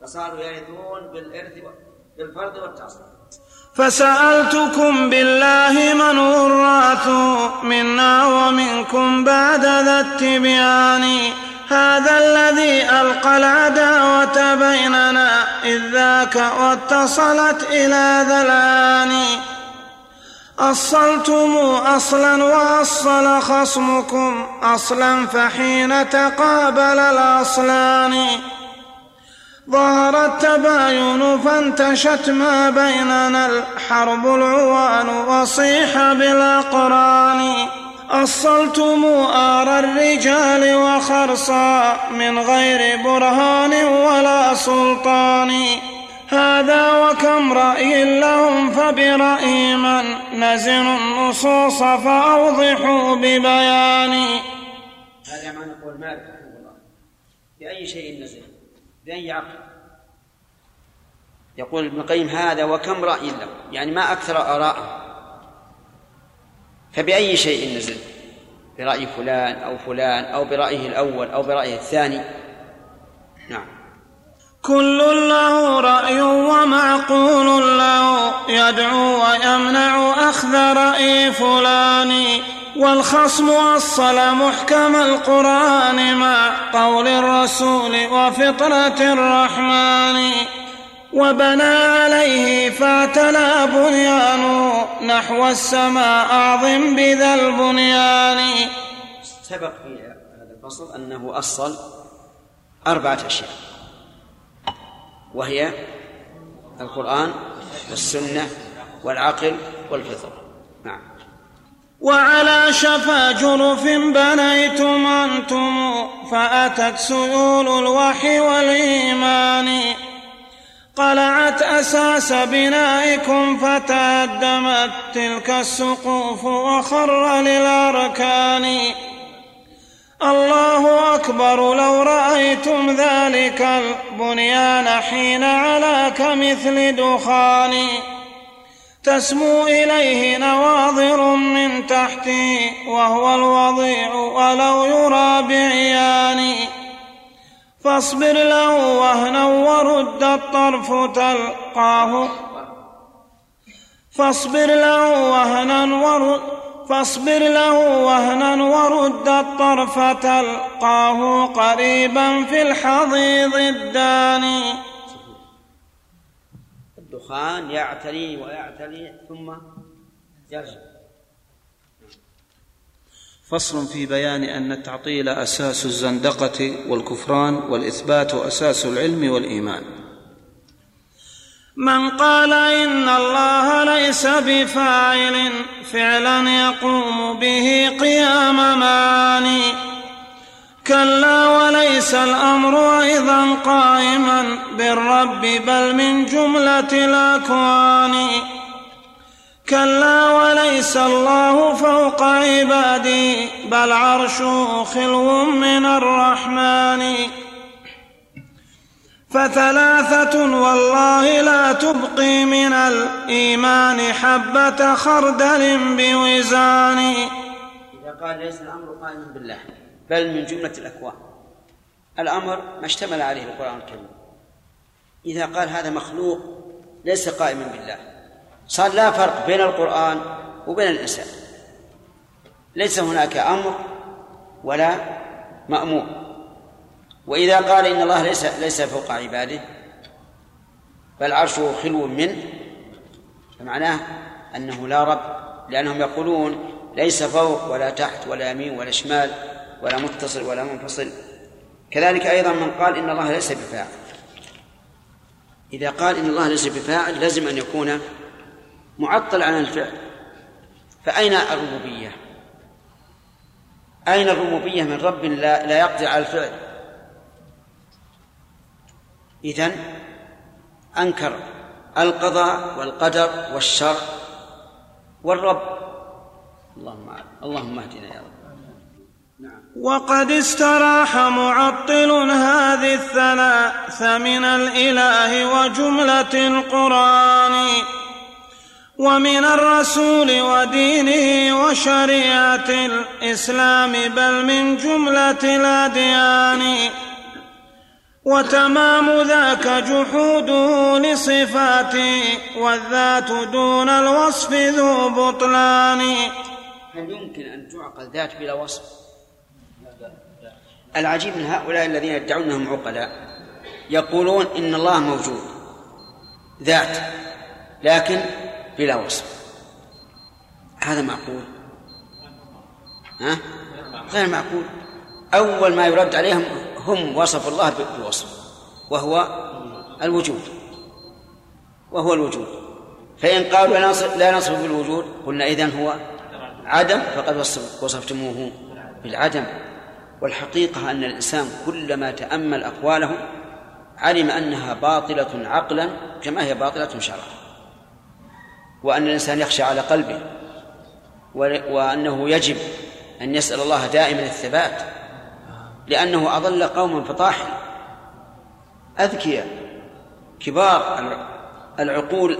فصاروا يرثون بالإرث بالفرض والتعصيب.
فسألتكم بالله من الرأث منا ومنكم بعد ذا التبيان. هذا الذي ألقى العداوة بيننا إذ ذاك واتصلت إلى ذلان. أصلتم أصلا وأصل خصمكم أصلا فحين تقابل الأصلان. ظهر التباين فانتشت ما بيننا الحرب العوان وصيح بالأقران. أصلتم آر الرجال وخرصا من غير برهان ولا سلطان. هذا وكم رأي لهم فبرأي من نزن النصوص فأوضحوا ببيان.
هذا ما نقول مالك رحمه الله. بأي شيء نزل؟ بأي عقل؟ يقول ابن القيم هذا وكم رأي له يعني ما أكثر آراءه فبأي شيء نزل؟ برأي فلان أو فلان أو برأيه الأول أو برأيه الثاني.
كل له رأي ومعقول له. يدعو ويمنع أخذ رأي فلان. والخصم أصل محكم القرآن مع قول الرسول وفطرة الرحمن. وبنى عليه فاعتلى بنيانه نحو السماء أعظم بذا البنيان.
سبق في هذا الفصل أنه أصل أربعة أشياء. وهي القرآن والسنة والعقل والفطرة نعم.
وعلى شفا جرف بنيتم أنتم فأتت سيول الوحي والإيمان. قلعت أساس بنائكم فتهدمت تلك السقوف وخر للأركان. الله أكبر لو رأيتم ذلك البنيان حين علا كمثل دخان تسمو إليه نواظر من تحته وهو الوضيع ولو يرى بعيان فاصبر له وهنا ورد الطرف تلقاه فاصبر له وهنا ورد فاصبر له وهنا ورد الطرف تلقاه قريبا في الحضيض الداني.
الدخان يعتلي ويعتلي ثم يرجع.
فصل في بيان أن التعطيل أساس الزندقة والكفران والإثبات أساس العلم والإيمان.
من قال إن الله ليس بفاعل فعلا يقوم به قيام معاني كلا وليس الأمر أيضا قائما بالرب بل من جملة الأكوان. كلا وليس الله فوق عبادي بل عرشه خلو من الرحمن. فثلاثة والله لا تبقي من الإيمان حبة خردل بوزان.
فقال ليس الأمر قائما بالله بل من جملة الأكوان. الأمر ما اشتمل عليه القرآن الكريم. إذا قال هذا مخلوق ليس قائما بالله. صار لا فرق بين القرآن وبين الإنسان. ليس هناك أمر ولا مأمور. وإذا قال إن الله ليس ليس فوق عباده بل عرشه خلو منه فمعناه أنه لا رب لأنهم يقولون ليس فوق ولا تحت ولا يمين ولا شمال ولا متصل ولا منفصل. كذلك أيضا من قال إن الله ليس بفاعل. إذا قال إن الله ليس بفاعل لازم أن يكون معطل عن الفعل. فأين الربوبية؟ أين الربوبية من رب لا, لا يقضي على الفعل؟ إذن أنكر القضاء والقدر والشر والرب. اللهم اللهم اهدنا يا رب.
نعم. وقد استراح معطل هذه الثلاث من الإله وجملة القرآن ومن الرسول ودينه وشريعة الإسلام بل من جملة الأديان. وتمام ذاك جحوده لصفاته والذات دون الوصف ذو بطلان.
هل يمكن أن تعقل ذات بلا وصف؟ العجيب من هؤلاء الذين يدعون أنهم عقلاء يقولون إن الله موجود ذات لكن بلا وصف. هذا معقول؟ ها؟ غير معقول. أول ما يرد عليهم هم وصفوا الله بوصف وهو الوجود وهو الوجود. فإن قالوا لا نصف بالوجود قلنا إذن هو عدم فقد وصفتموه بالعدم. والحقيقة أن الإنسان كلما تأمل أقواله علم أنها باطلة عقلا كما هي باطلة شرعا. وأن الإنسان يخشى على قلبه وأنه يجب أن يسأل الله دائما الثبات. لأنه أضل قوما فطاحل أذكياء كبار العقول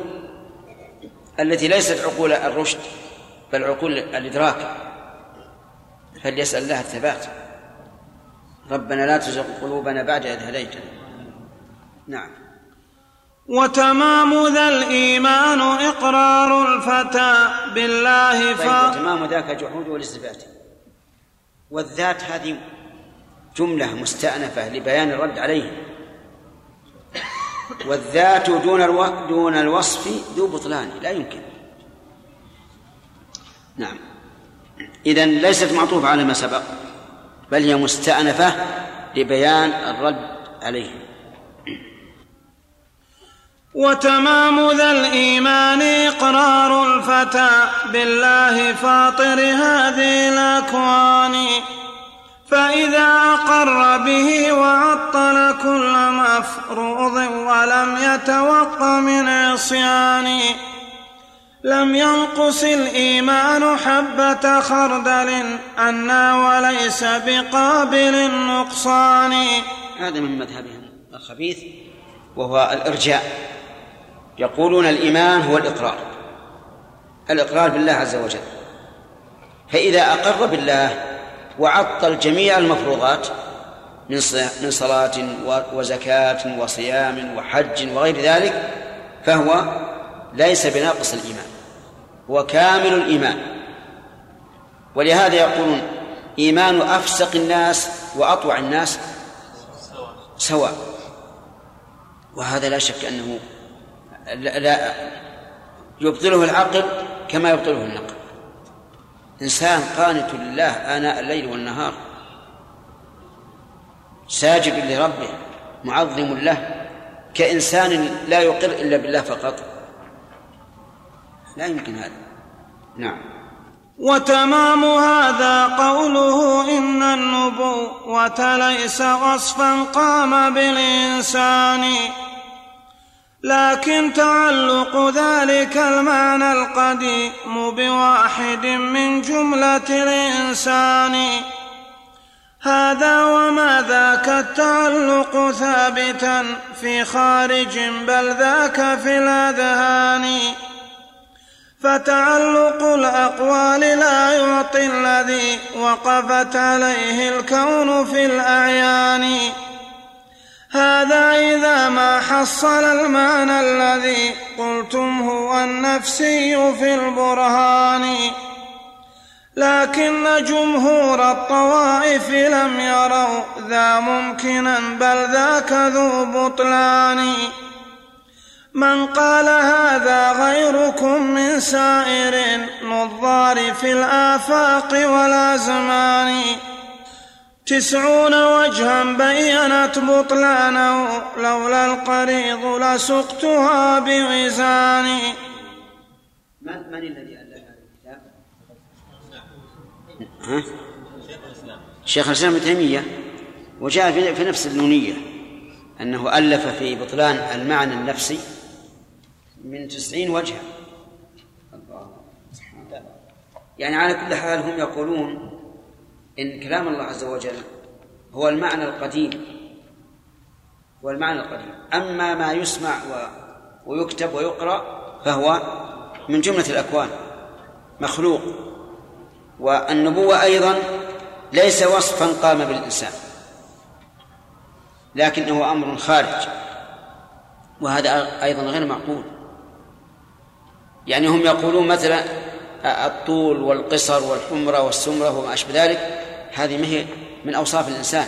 التي ليست عقول الرشد بل عقول الإدراك. فليسأل الله الثبات. ربنا لا تزغ قلوبنا بعد إذ هديتنا. نعم.
وتمام ذا الإيمان إقرار الفتى بالله ف...
طيب وتمام ذاك جحوده والاستثبات والذات هذه جملة مستأنفة لبيان الرد عليه والذات دون. دون الوصف ذو بطلان لا يمكن. نعم. إذا ليست معطوفة على ما سبق بل هي مستأنفة لبيان الرد عليه
وتمام ذا الإيمان إقرار الفتى. بالله فاطر هذه الأكوان. فإذا أقر به وعطل كل مفروض ولم يتوق من عصيان لم ينقص الإيمان حبة خردل عنا وليس بقابل النقصان
هذا من مذهبهم الخبيث وهو الإرجاء. يقولون الإيمان هو الإقرار. الإقرار بالله عز وجل. فإذا أقر بالله وعطل جميع المفروضات من من صلاة وزكاة وصيام وحج وغير ذلك فهو ليس بناقص الإيمان هو كامل الإيمان. ولهذا يقولون إيمان أفسق الناس وأطوع الناس سواء. وهذا لا شك أنه لا يبطله العقل كما يبطله النقل. إنسان قانت لله آناء الليل والنهار ساجد لربه معظم له كإنسان لا يقر إلا بالله فقط. لا يمكن هذا. نعم.
وتمام هذا قوله إن النبوة ليس وصفا قام بالإنسان. لكن تعلق ذلك المعنى القديم بواحد من جملة الإنسان. هذا وما ذاك التعلق ثابتا في خارج بل ذاك في الأذهان. فتعلق الأقوال لا يعطي الذي وقفت عليه الكون في الأعيان. هذا إذا ما حصل المعنى الذي قلتم هو النفسي في البرهان. لكن جمهور الطوائف لم يروا ذا ممكنا بل ذاك ذو بطلان. من قال هذا غيركم من سائر نظار في الآفاق والأزمان. تسعون وجها بينت بطلانه لولا القريض لسقتها بوزاني
من من الذي ألف هذا الكتاب؟ ها؟ شيخ الإسلام ابن تيمية وجاء في نفس النونية أنه ألف في بطلان المعنى النفسي من تسعين وجها يعني على كل حال هم يقولون إن كلام الله عز وجل هو المعنى القديم هو المعنى القديم. أما ما يسمع و... ويكتب ويقرأ فهو من جملة الأكوان مخلوق. والنبوة أيضا ليس وصفا قام بالإنسان لكنه أمر خارج. وهذا أيضا غير معقول. يعني هم يقولون مثلا الطول والقصر والحمرة والسمرة وما أشبه ذلك هذه ما هي من أوصاف الإنسان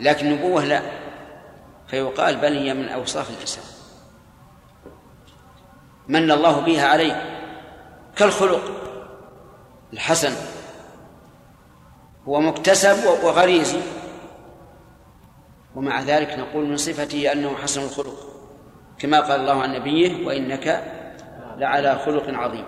لكن النبوة لا. فيقال بل هي من أوصاف الإنسان. من الله بها عليه كالخلق الحسن هو مكتسب وغريزي ومع ذلك نقول من صفته أنه حسن الخلق كما قال الله عن نبيه وإنك لعلى خلق عظيم.